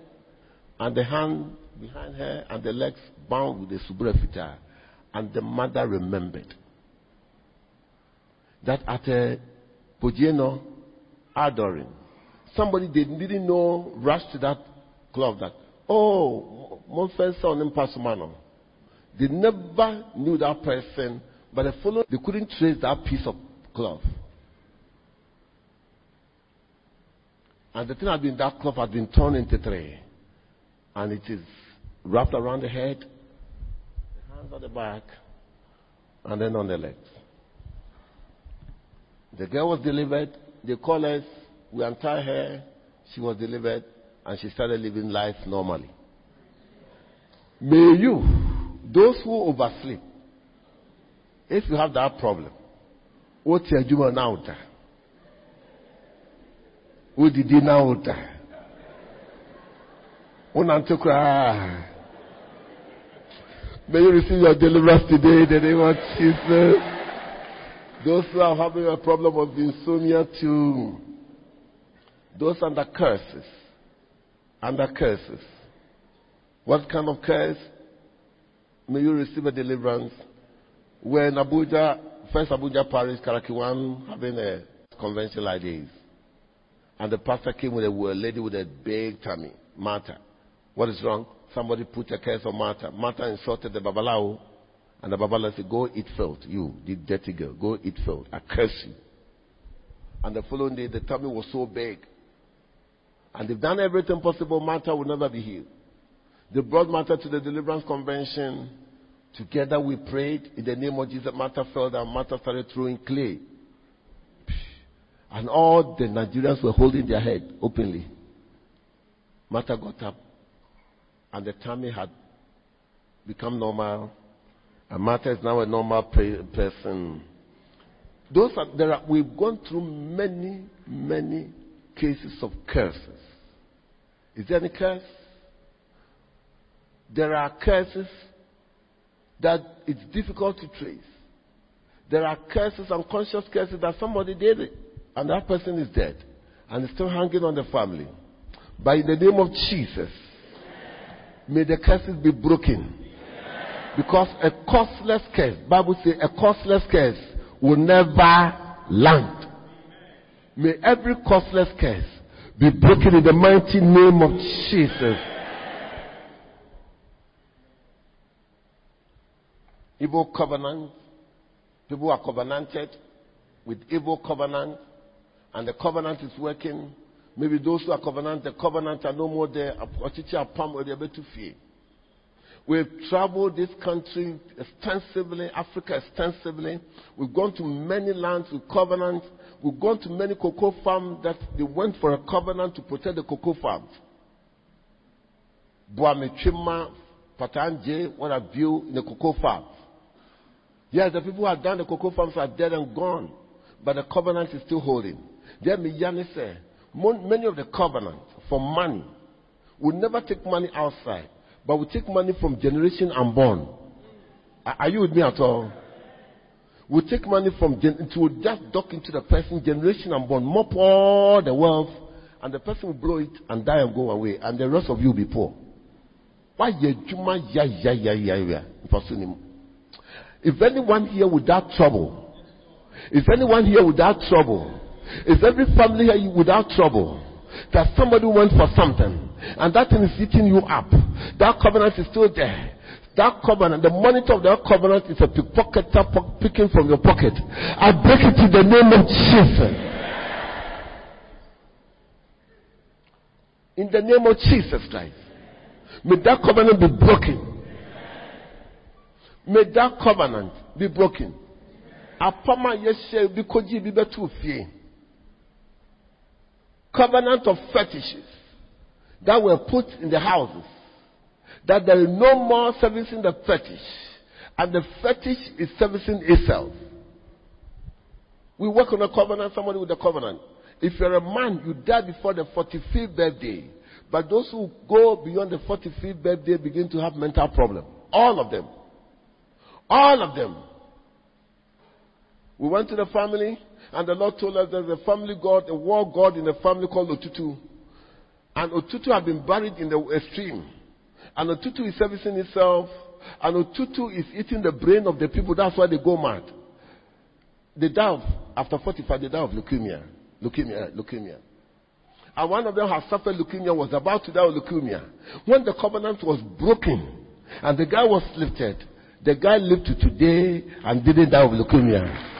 and the hand behind her and the legs bound with the subra fitaa and the mother remembered that at a Pojeno adoring somebody they didn't know rushed to that cloth that oh Monfensa on Impasumano. They never knew that person, but they followed, they couldn't trace that piece of cloth. And the thing had been, that cloth had been torn into three. And it is wrapped around the head, the hands on the back, and then on the legs. The girl was delivered. They called us. We untied her. She was delivered. And she started living life normally. May you, those who oversleep, if you have that problem, what's your juma now? What did you now? May you receive your deliverance today in the name of Jesus. Those who are having a problem of insomnia too. Those under curses. Under curses. What kind of curse? May you receive a deliverance. When Abuja, first Abuja Parish, Karakiwan, having a convention like this, and the pastor came with a lady with a big tummy, Martha. What is wrong? Somebody put a curse on Martha. Martha insulted the Babalao, and the Babalao said, Go eat filth, you, the dirty girl, go eat filth. I curse you. And the following day, the tummy was so big. And they've done everything possible, Martha will never be healed. They brought Martha to the deliverance convention. Together we prayed in the name of Jesus. Martha fell down. Martha started throwing clay. And all the Nigerians were holding their head openly. Martha got up. And the tummy had become normal. And Martha is now a normal person. Those are, there are, we've gone through many, many cases of curses. Is there any curse? There are curses that it's difficult to trace. There are curses, unconscious curses that somebody did it. And that person is dead and is still hanging on the family. by the name of Jesus, may the curses be broken. Because a costless curse, Bible says a costless curse will never land. May every costless curse be broken in the mighty name of Jesus. Evil covenant. People are covenanted with evil covenant, and the covenant is working. Maybe those who are covenant, the covenant are no more there. We've traveled this country extensively, Africa extensively. We've gone to many lands with covenants. We've gone to many cocoa farms that they went for a covenant to protect the cocoa farms. Buamechima, Patanje, what have you in the cocoa farms. Yes, the people who have done the cocoa farms are dead and gone, but the covenant is still holding. Miyani say, many of the covenants for money will never take money outside, but will take money from generation unborn. Are you with me at all? We take money from gen- just duck into the person generation unborn, mop all the wealth, and the person will blow it and die and go away, and the rest of you will be poor. Why juma ya ya ya ya ya? If anyone here without trouble, if anyone here without trouble, if every family here without trouble, that somebody went for something and that thing is eating you up, that covenant is still there. That covenant, the monitor of that covenant is a pickpocketer picking from your pocket. I break it in the name of Jesus. In the name of Jesus Christ. May that covenant be broken. May that covenant be broken. Apama yeshe bikoji bibetu fie. Covenant of fetishes that were put in the houses. That there is no more servicing the fetish. And the fetish is servicing itself. We work on a covenant, somebody with a covenant. If you're a man, you die before the 45th birthday. But those who go beyond the 45th birthday begin to have mental problems. All of them. All of them. We went to the family, and the Lord told us there's a family god, a war god in the family called Otutu. And Otutu had been buried in the stream. And Otutu is servicing itself. And Otutu is eating the brain of the people. That's why they go mad. They die after 45, they die of leukemia. Leukemia, leukemia. And one of them had suffered leukemia, was about to die of leukemia. When the covenant was broken, and the guy was lifted, the guy lived to today and didn't die of leukemia.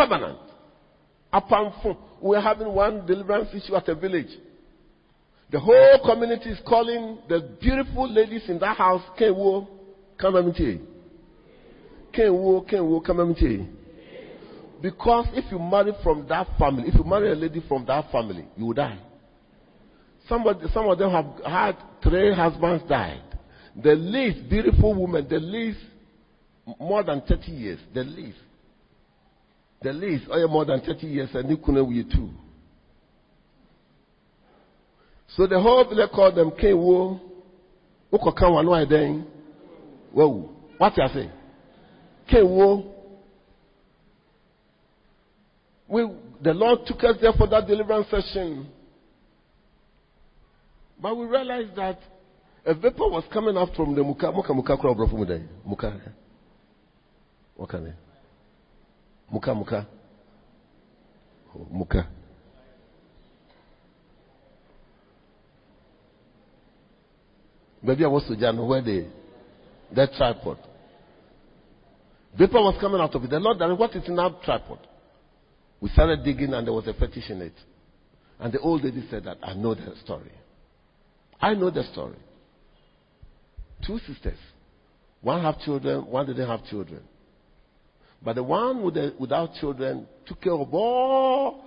Covenant. Upon we're having one deliverance issue at a village. The whole community is calling the beautiful ladies in that house, Kenwo, Kamamiti. Kenwo, Kenwo, Kamamiti. Because if you marry from that family, if you marry a lady from that family, you will die. Somebody, some of them have had three husbands died. The least beautiful woman, the least more than 30 years, the least. The least, oh, more than 30 years, and you couldn't with too. So the whole village called them Kenwo. Woko kan wa no eden. What you say? Kenwo. We, the Lord took us there for that deliverance session. But we realized that a vapor was coming out from the muka. Muka muka from there. Muka. Muka muka. Muka. Maybe I was to Jan where the that tripod. Vapor was coming out of it. The Lord, what is in that tripod? We started digging and there was a fetish in it. And the old lady said that I know the story. I know the story. Two sisters. One have children, one didn't have children. But the one with the, without children took care of all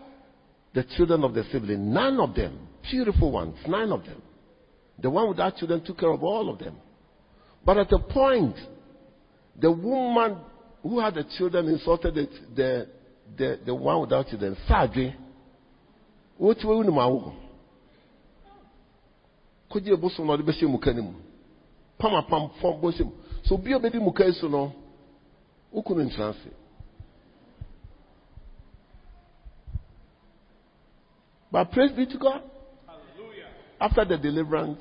the children of the sibling. None of them. Beautiful ones. Nine of them. The one without children took care of all of them. But at a point, the woman who had the children insulted the, the, the, the one without children. Sadly, what will you kɔgye bosom na ɔde bɛhyɛ mu ka no mu pam fɔm bosom so be obedi muka no ukunu ntranse but praise be to God. After the deliverance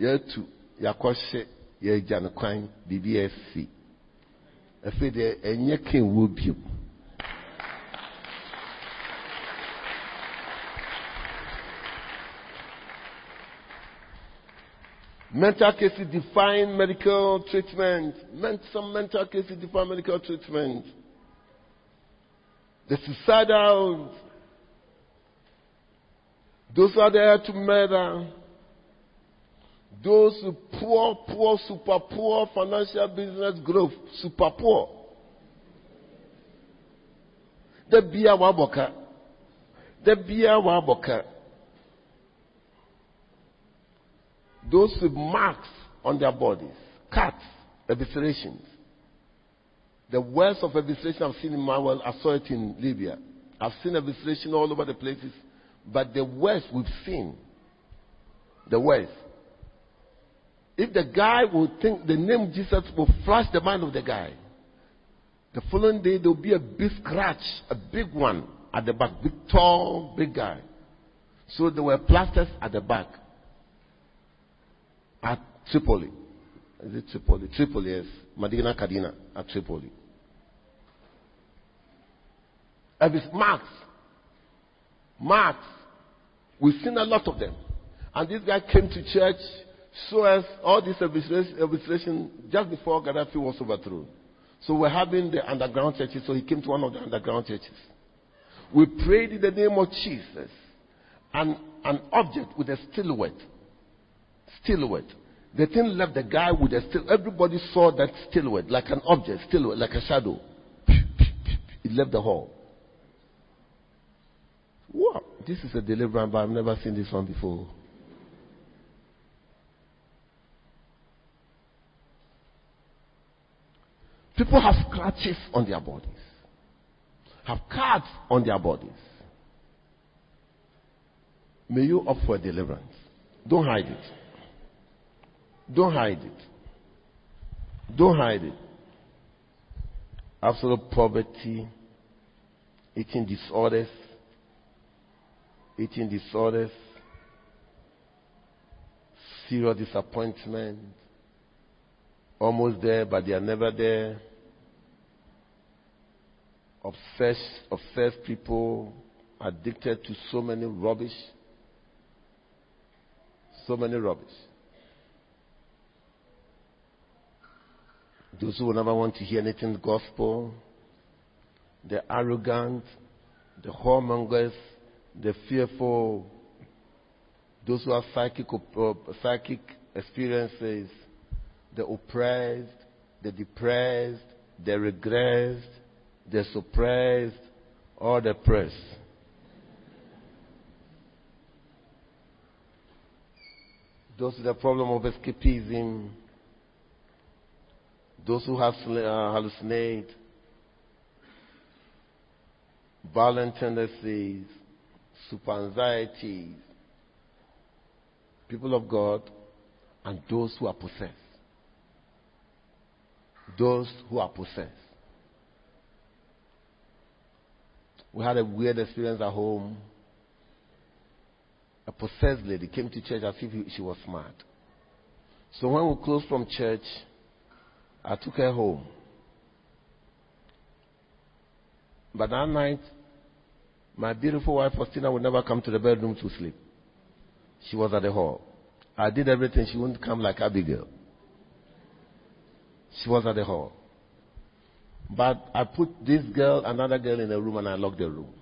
yɛatu yɛakɔhyɛ yɛagya no kwan biribi asi afei deɛ ɛnyɛ ken wɔ bio Mental cases define medical treatment. Some mental cases define medical treatment. The suicidal, those are there to murder. Those poor, poor, super poor financial business growth, super poor. The beer waboka. The beer waboka. Those with marks on their bodies, cuts, eviscerations. The worst of evisceration I've seen in my world, I saw it in Libya. I've seen evisceration all over the places, but the worst we've seen, the worst. If the guy would think the name Jesus will flash the mind of the guy, the following day there'll be a big scratch, a big one at the back, big tall, big guy. So there were plasters at the back at Tripoli. Is it Tripoli? Tripoli, yes. Medina Kadina at Tripoli. Elvis Marx. Marx. We've seen a lot of them. And this guy came to church, so as all this administration just before Gaddafi was overthrown. So we're having the underground churches, so he came to one of the underground churches. We prayed in the name of Jesus. And an object with a silhouette silhouette. The thing left the guy with a still. Everybody saw that silhouette like an object, silhouette, like a shadow. It left the hall. Wow, this is a deliverance, but I've never seen this one before. People have scratches on their bodies, have cards on their bodies. May you opt for deliverance. Don't hide it. Don't hide it. Don't hide it. Absolute poverty, eating disorders, eating disorders, serious disappointment, almost there, but they are never there. Obsessed, obsessed people, addicted to so many rubbish. So many rubbish. Those who will never want to hear anything gospel, the arrogant, the whoremongers, the fearful, those who have psychic, uh, psychic experiences, the oppressed, the depressed, the regressed, the suppressed, or the pressed. Those with the problem of escapism, those who uh, hallucinate, violent tendencies, super anxieties, people of God, and those who are possessed. Those who are possessed. We had a weird experience at home. A possessed lady came to church as if she was mad. So when we closed from church, I took her home. But that night, my beautiful wife Faustina would never come to the bedroom to sleep. She was at the hall. I did everything. She wouldn't come like Abigail. She was at the hall. But I put this girl, another girl in a room, and I locked the room.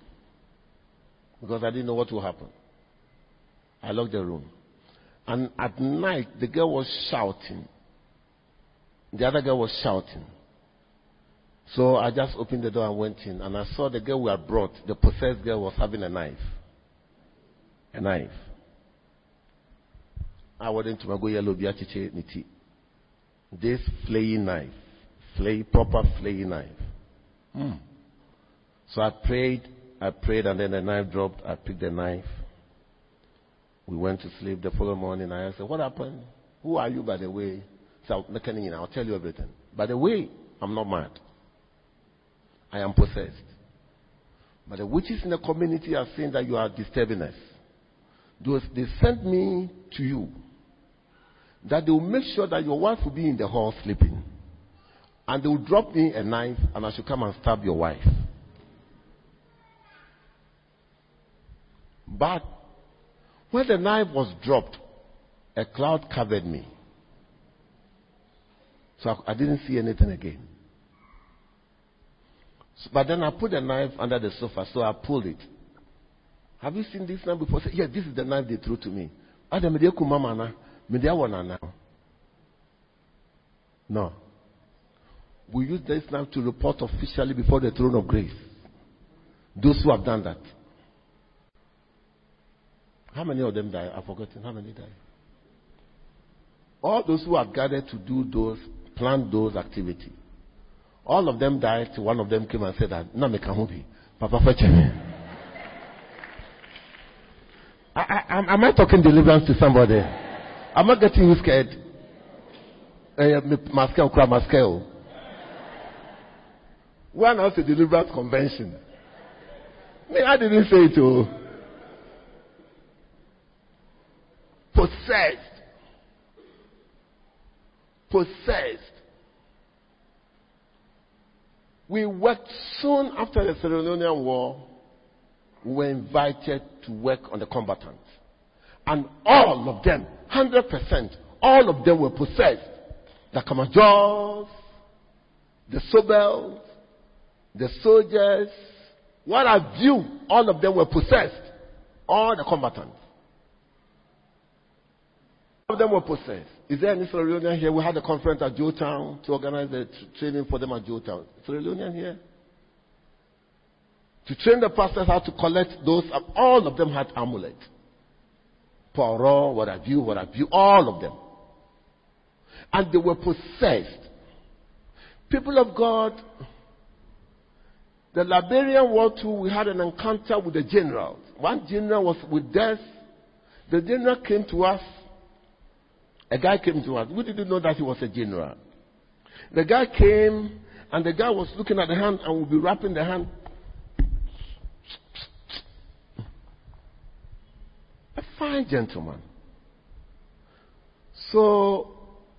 Because I didn't know what would happen. I locked the room. And at night, the girl was shouting. The other girl was shouting. So I just opened the door and went in, and I saw the girl we had brought, the possessed girl, was having a knife. A knife. I went into my go yellow biachiche niti. This flaying knife, flay proper flaying knife. Hmm. So I prayed, I prayed, and then the knife dropped. I picked the knife. We went to sleep. The following morning, I asked, "What happened? Who are you, by the way?" So I'll tell you everything. By the way, I'm not mad. I am possessed. But the witches in the community are saying that you are disturbing us. Those, they sent me to you that they will make sure that your wife will be in the hall sleeping. And they will drop me a knife and I should come and stab your wife. But when the knife was dropped, a cloud covered me. So I, I didn't see anything again. So, but then I put the knife under the sofa, so I pulled it. Have you seen this knife before? Say, yeah, this is the knife they threw to me. Ah, no. We use this knife to report officially before the throne of grace. Those who have done that. How many of them died? I've forgotten. How many died? All those who have gathered to do those, plan those activities. All of them died one of them came and said that, Namekahubi, Papa Fetcheme. I, I, am I talking deliverance to somebody? I'm I getting you scared? Uh, Maskel, Maskel. When I was a deliverance convention. Me, I didn't say it. Oh. Possessed. Possessed. We worked soon after the Leonean War. We were invited to work on the combatants. And all of them, 100%, all of them were possessed. The Kamajors, the Sobels, the soldiers, what have you? All of them were possessed. All the combatants. All of them were possessed. Is there any Sierra Leonean here? We had a conference at Joetown to organize the training for them at Joetown. Sierra Leonean here? To train the pastors how to collect those, all of them had amulet. Poro, what have you, what have you, all of them. And they were possessed. People of God, the Liberian War too, we had an encounter with the general. One general was with death. The general came to us a guy came to us. We didn't know that he was a general. The guy came and the guy was looking at the hand and would be wrapping the hand. A fine gentleman. So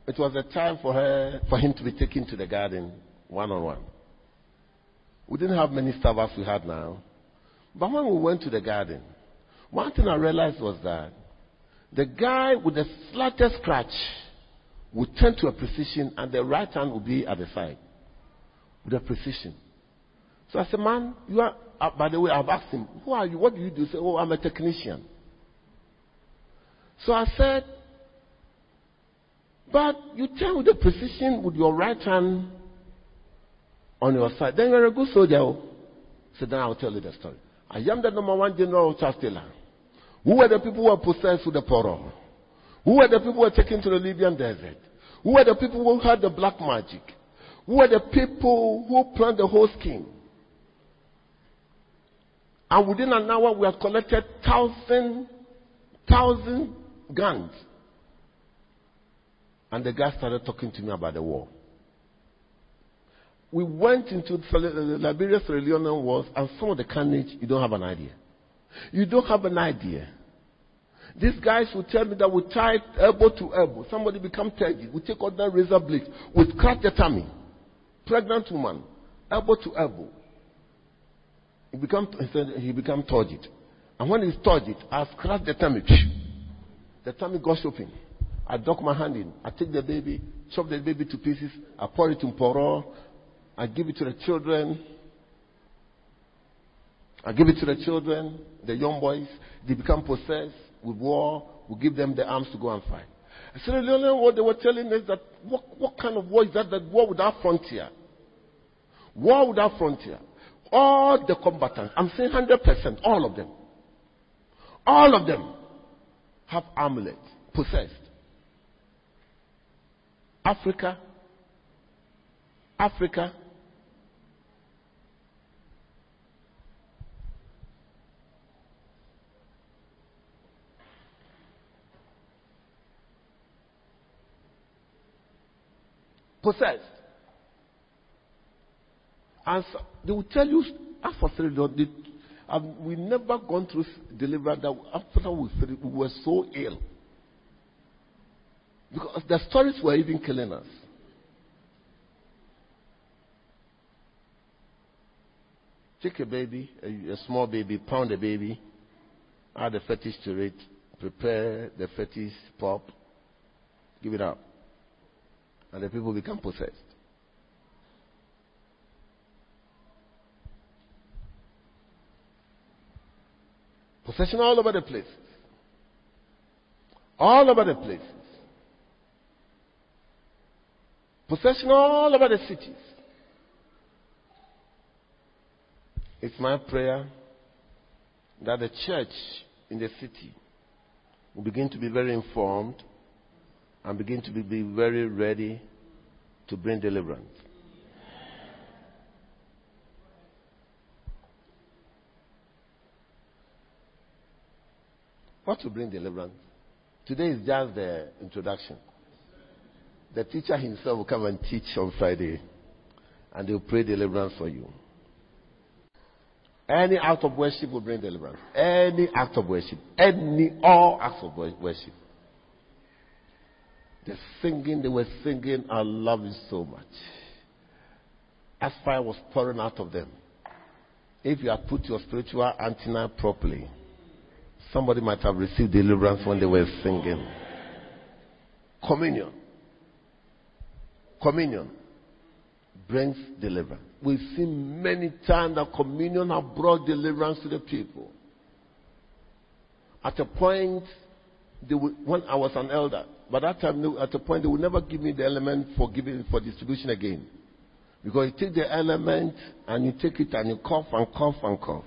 it was a time for her for him to be taken to the garden one on one. We didn't have many staff we had now. But when we went to the garden, one thing I realized was that the guy with the slightest scratch would turn to a precision and the right hand would be at the side with a precision. So I said, man, you are, uh, by the way, I've asked him, who are you? What do you do? He said, oh, I'm a technician. So I said, but you turn with the precision with your right hand on your side. Then you're a good soldier. So then I'll tell you the story. I am the number one general of Charles. Who were the people who were possessed with the poro? Who were the people who were taken to the Libyan desert? Who were the people who had the black magic? Who were the people who planned the whole scheme? And within an hour, we had collected thousand, thousand guns. And the guy started talking to me about the war. We went into the Liberia Sierra Leone wars, and some of the carnage, you don't have an idea. You don't have an idea. These guys will tell me that we tie elbow to elbow. Somebody become turgid. We take other razor blades. We scratch the tummy. Pregnant woman. Elbow to elbow. He become, he become turgid. And when he's turgid, I scratch the tummy. [SNIFFS] The tummy goes open. I duck my hand in. I take the baby, chop the baby to pieces. I pour it in poro. I give it to the children. I give it to the children, the young boys. They become possessed with war. We give them the arms to go and fight. I said, Lionel what they were telling us that what, what kind of war is that? That war without frontier. War without frontier. All the combatants, I'm saying 100%, all of them. All of them have amulets, possessed. Africa, Africa, Possessed. And so they will tell you, as for three days, we never gone through deliverance that after we, we were so ill. Because the stories were even killing us. Take a baby, a, a small baby, pound a baby, add a fetish to it, prepare the fetish pop, give it up. And the people become possessed. Possession all over the place. All over the places. Possession all over the cities. It's my prayer that the church in the city will begin to be very informed and begin to be, very ready to bring deliverance. What to bring deliverance? Today is just the introduction. The teacher himself will come and teach on Friday, and they will pray deliverance for you. Any act of worship will bring deliverance. Any act of worship. Any, all acts of worship. The singing, they were singing, I love you so much. As fire was pouring out of them. If you had put your spiritual antenna properly, somebody might have received deliverance when they were singing. Communion. Communion brings deliverance. We've seen many times that communion has brought deliverance to the people. At a point, would, when I was an elder, by that time, at a point, they would never give me the element for giving for distribution again. Because you take the element and you take it and you cough and cough and cough.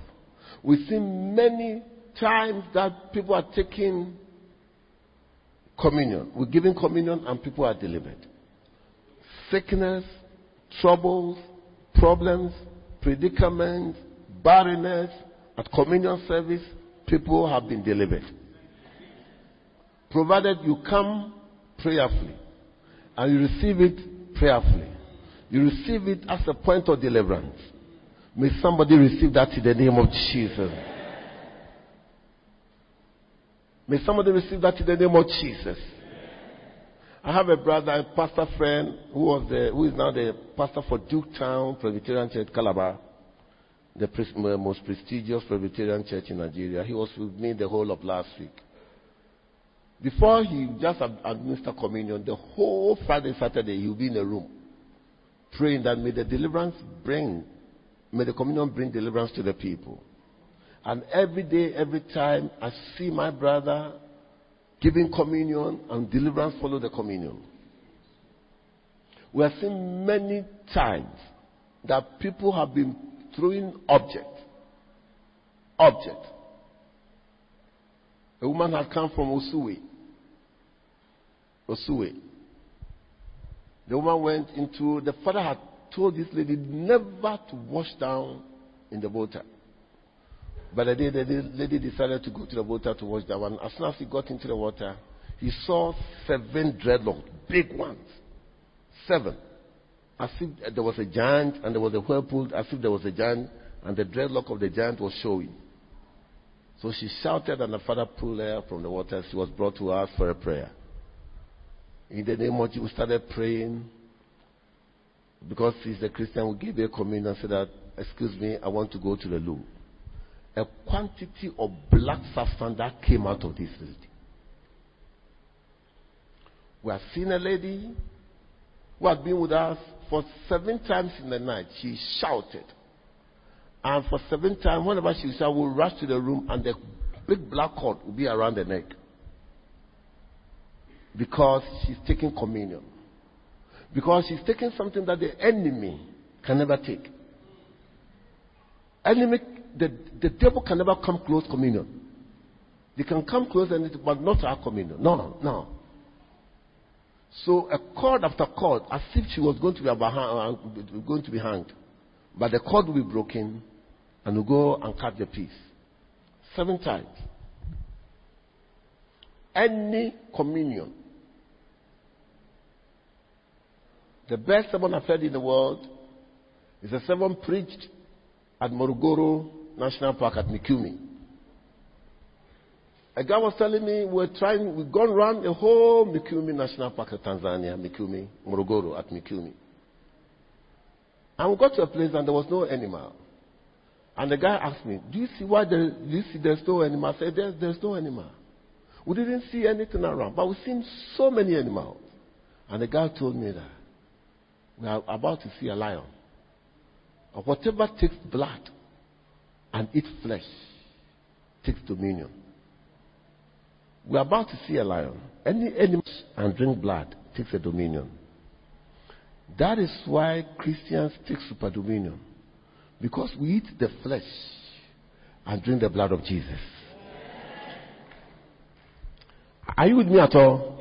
We've seen many times that people are taking communion. We're giving communion and people are delivered. Sickness, troubles, problems, predicaments, barrenness, at communion service, people have been delivered. Provided you come prayerfully and you receive it prayerfully. You receive it as a point of deliverance. May somebody receive that in the name of Jesus. May somebody receive that in the name of Jesus. I have a brother, a pastor friend, who was the, who is now the pastor for Duketown Presbyterian Church, Calabar, the most prestigious Presbyterian church in Nigeria. He was with me the whole of last week. Before he just administered communion, the whole Friday, Saturday, he'll be in a room praying that may the deliverance bring, may the communion bring deliverance to the people. And every day, every time I see my brother giving communion and deliverance follow the communion. We have seen many times that people have been throwing object. Object. A woman had come from Osuwe. Osuwe. The woman went into, the father had told this lady never to wash down in the water. But the day the lady decided to go to the water to wash down. And as soon as he got into the water, he saw seven dreadlocks, big ones. Seven. As if there was a giant and there was a whirlpool, as if there was a giant, and the dreadlock of the giant was showing. So she shouted, and the father pulled her from the water. She was brought to us for a prayer. In the name of Jesus, we started praying. Because he's a Christian, we gave her communion and said that, excuse me, I want to go to the loo a quantity of black substance that came out of this lady. We have seen a lady who had been with us for seven times in the night. She shouted. And for seven times, whenever she said, we'll rush to the room and the big black cord will be around the neck. Because she's taking communion. Because she's taking something that the enemy can never take. Enemy the, the devil can never come close communion. They can come close, and it, but not our communion. No, no. No. So a cord after cord, as if she was going to be, uh, going to be hanged. But the cord will be broken, and we go and cut the piece. Seven times. Any communion The best sermon I've heard in the world is a sermon preached at Morogoro National Park at Mikumi. A guy was telling me we're trying, we've gone around the whole Mikumi National Park of Tanzania, Mikumi, Morogoro at Mikumi. And we got to a place and there was no animal. And the guy asked me, Do you see why there, do you see there's no animal? I said, there's, there's no animal. We didn't see anything around, but we've seen so many animals. And the guy told me that we are about to see a lion. Or whatever takes blood and eats flesh takes dominion. We're about to see a lion. Any animal and drink blood takes a dominion. That is why Christians take super dominion. Because we eat the flesh and drink the blood of Jesus. Are you with me at all?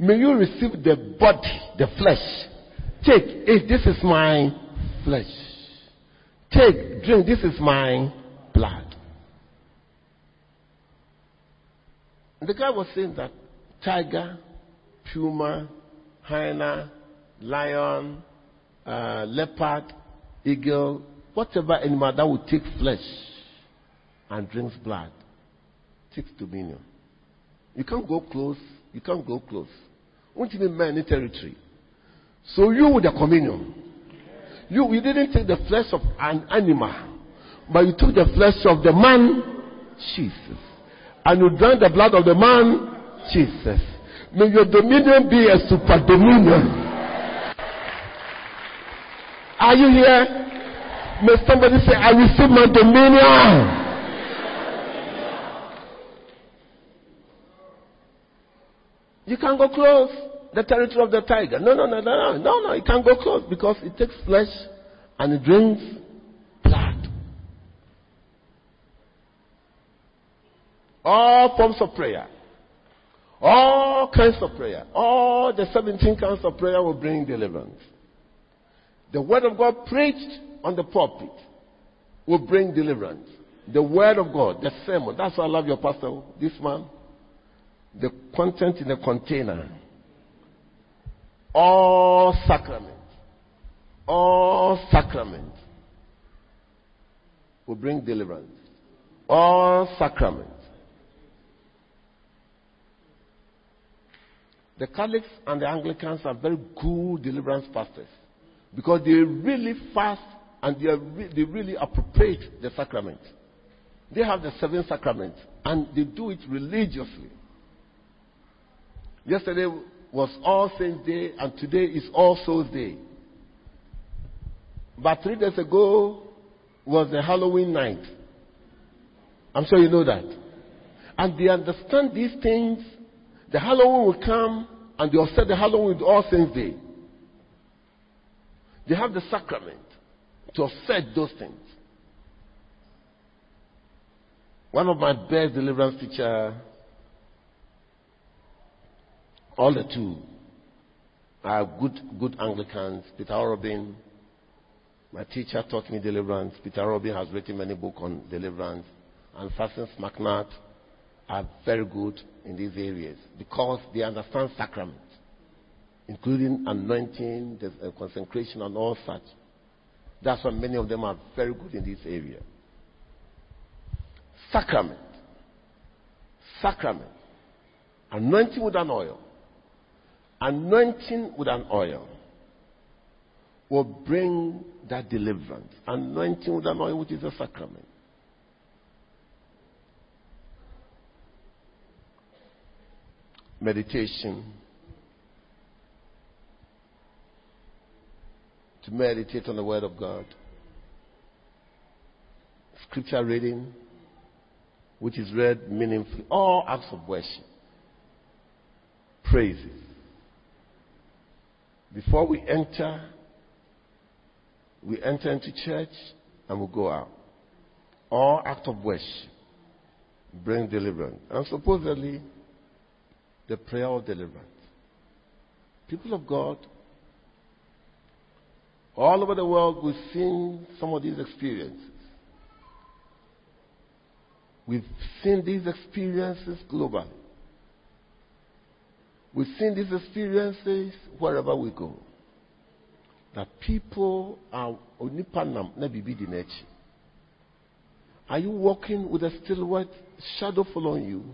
May you receive the body, the flesh. Take, if this is my flesh. Take, drink, this is my blood. The guy was saying that tiger, puma, hyena, lion, uh, leopard, eagle, whatever animal that would take flesh and drinks blood takes dominion. You can't go close. You can't go close. Even man any territory. So you with the communion. You, you didn't take the flesh of an animal, but you took the flesh of the man, Jesus. And you drank the blood of the man, Jesus. May your dominion be a super dominion. Are you here? May somebody say, I receive my dominion. You can't go close the territory of the tiger. No, no, no, no, no, no, no. You can't go close because it takes flesh and it drinks blood. All forms of prayer. All kinds of prayer. All the 17 kinds of prayer will bring deliverance. The word of God preached on the pulpit will bring deliverance. The word of God, the sermon. That's why I love your pastor, this man. The content in the container. All sacrament. All sacrament will bring deliverance. All sacrament. The Catholics and the Anglicans are very good deliverance pastors because they really fast and they, re- they really appropriate the sacrament. They have the seven sacraments and they do it religiously. Yesterday was All Saints Day and today is All Souls Day. But three days ago was the Halloween night. I'm sure you know that. And they understand these things. The Halloween will come and they'll set the Halloween with All Saints Day. They have the sacrament to offset those things. One of my best deliverance teacher, all the two are good, good Anglicans. Peter Horrobin, my teacher taught me deliverance. Peter Horrobin has written many books on deliverance. And Francis MacNutt are very good in these areas because they understand sacrament including anointing, the uh, consecration, and all such. That's why many of them are very good in this area. Sacrament. Sacrament. Anointing with an oil. Anointing with an oil will bring that deliverance. Anointing with an oil, which is a sacrament. Meditation to meditate on the Word of God. Scripture reading, which is read meaningfully. All acts of worship. Praises. Before we enter, we enter into church and we go out. All act of worship bring deliverance. And supposedly, the prayer of deliverance. People of God, all over the world, we've seen some of these experiences. We've seen these experiences globally. We've seen these experiences wherever we go. That people are onipanam na bibi di. Are you walking with a still white shadow following you?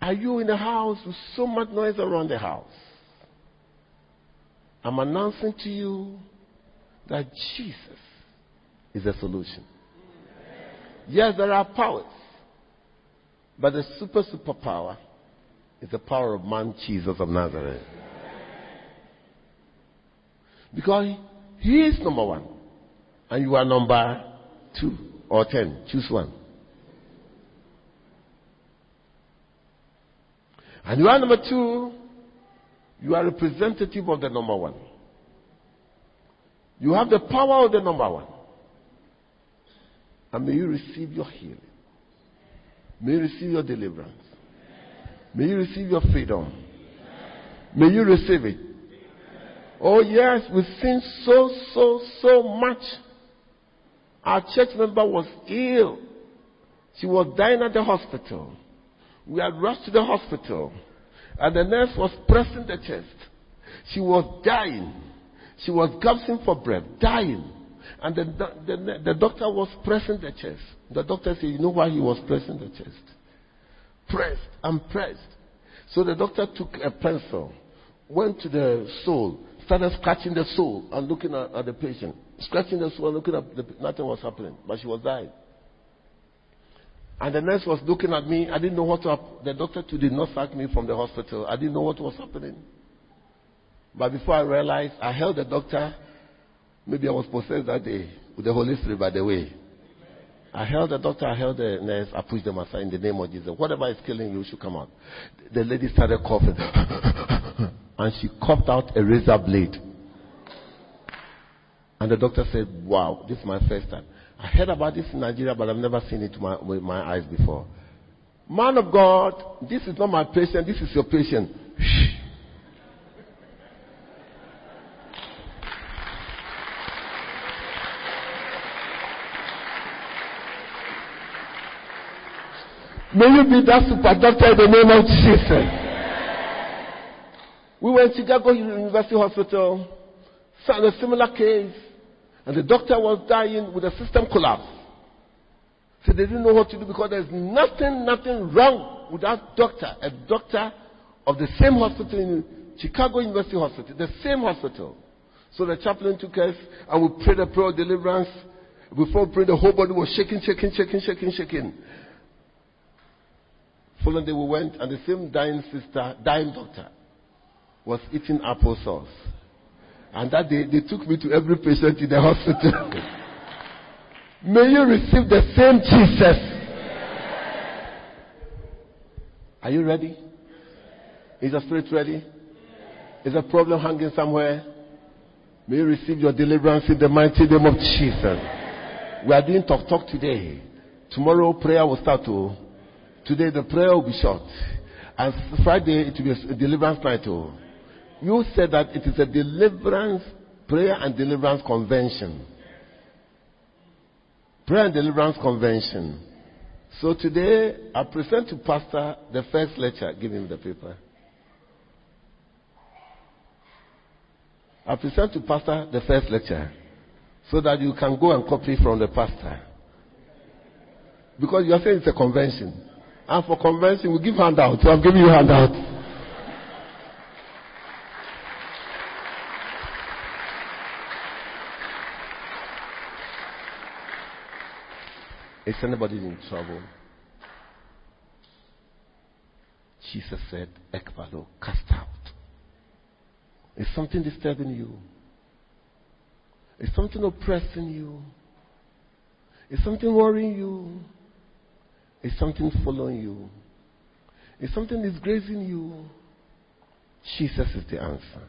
Are you in a house with so much noise around the house? I'm announcing to you that Jesus is a solution. Yes, there are powers, but the super, super power is the power of man Jesus of Nazareth. Because he is number one, and you are number two or ten. Choose one. And you are number two, you are representative of the number one. You have the power of the number one. And may you receive your healing. May you receive your deliverance. May you receive your freedom. May you receive it. Oh, yes, we've seen so, so, so much. Our church member was ill. She was dying at the hospital. We had rushed to the hospital. And the nurse was pressing the chest. She was dying. She was gasping for breath, dying. And the, the, the, doctor was pressing the chest. The doctor said, You know why he was pressing the chest? Pressed and pressed. So the doctor took a pencil, went to the soul, started scratching the soul and looking at, at the patient. Scratching the soul and looking at the, nothing was happening, but she was dying. And the nurse was looking at me. I didn't know what to The doctor too did not sack me from the hospital. I didn't know what was happening. But before I realized, I held the doctor. Maybe I was possessed that day with the Holy Spirit, by the way. I held the doctor, I held the nurse, I pushed them aside in the name of Jesus. Whatever is killing you should come out. The lady started coughing. [LAUGHS] and she coughed out a razor blade. And the doctor said, Wow, this is my first time. I heard about this in Nigeria, but I've never seen it my, with my eyes before. Man of God, this is not my patient, this is your patient. May you be that super doctor in the name of Jesus. We went to Chicago University Hospital, found a similar case. And the doctor was dying with a system collapse. So they didn't know what to do because there's nothing, nothing wrong with that doctor, a doctor of the same hospital in Chicago University Hospital, the same hospital. So the chaplain took us and we prayed a prayer of deliverance. Before prayed, the whole body was shaking, shaking, shaking, shaking, shaking. Following day we went and the same dying sister, dying doctor, was eating applesauce. And that day, they took me to every patient in the hospital. [LAUGHS] May you receive the same Jesus. Are you ready? Is the spirit ready? Is a problem hanging somewhere? May you receive your deliverance in the mighty name of Jesus. We are doing talk talk today. Tomorrow prayer will start to. Today the prayer will be short. And Friday it will be a deliverance. Oh. You said that it is a deliverance, prayer and deliverance convention. Prayer and deliverance convention. So today I present to Pastor the first lecture. Give him the paper. I present to Pastor the first lecture so that you can go and copy from the pastor. Because you are saying it's a convention. And for convention, we give handouts. So I'm giving you handouts. Is anybody in trouble? Jesus said, Ekbalo, cast out. Is something disturbing you? Is something oppressing you? Is something worrying you? Is something following you? Is something disgracing you? Jesus is the answer.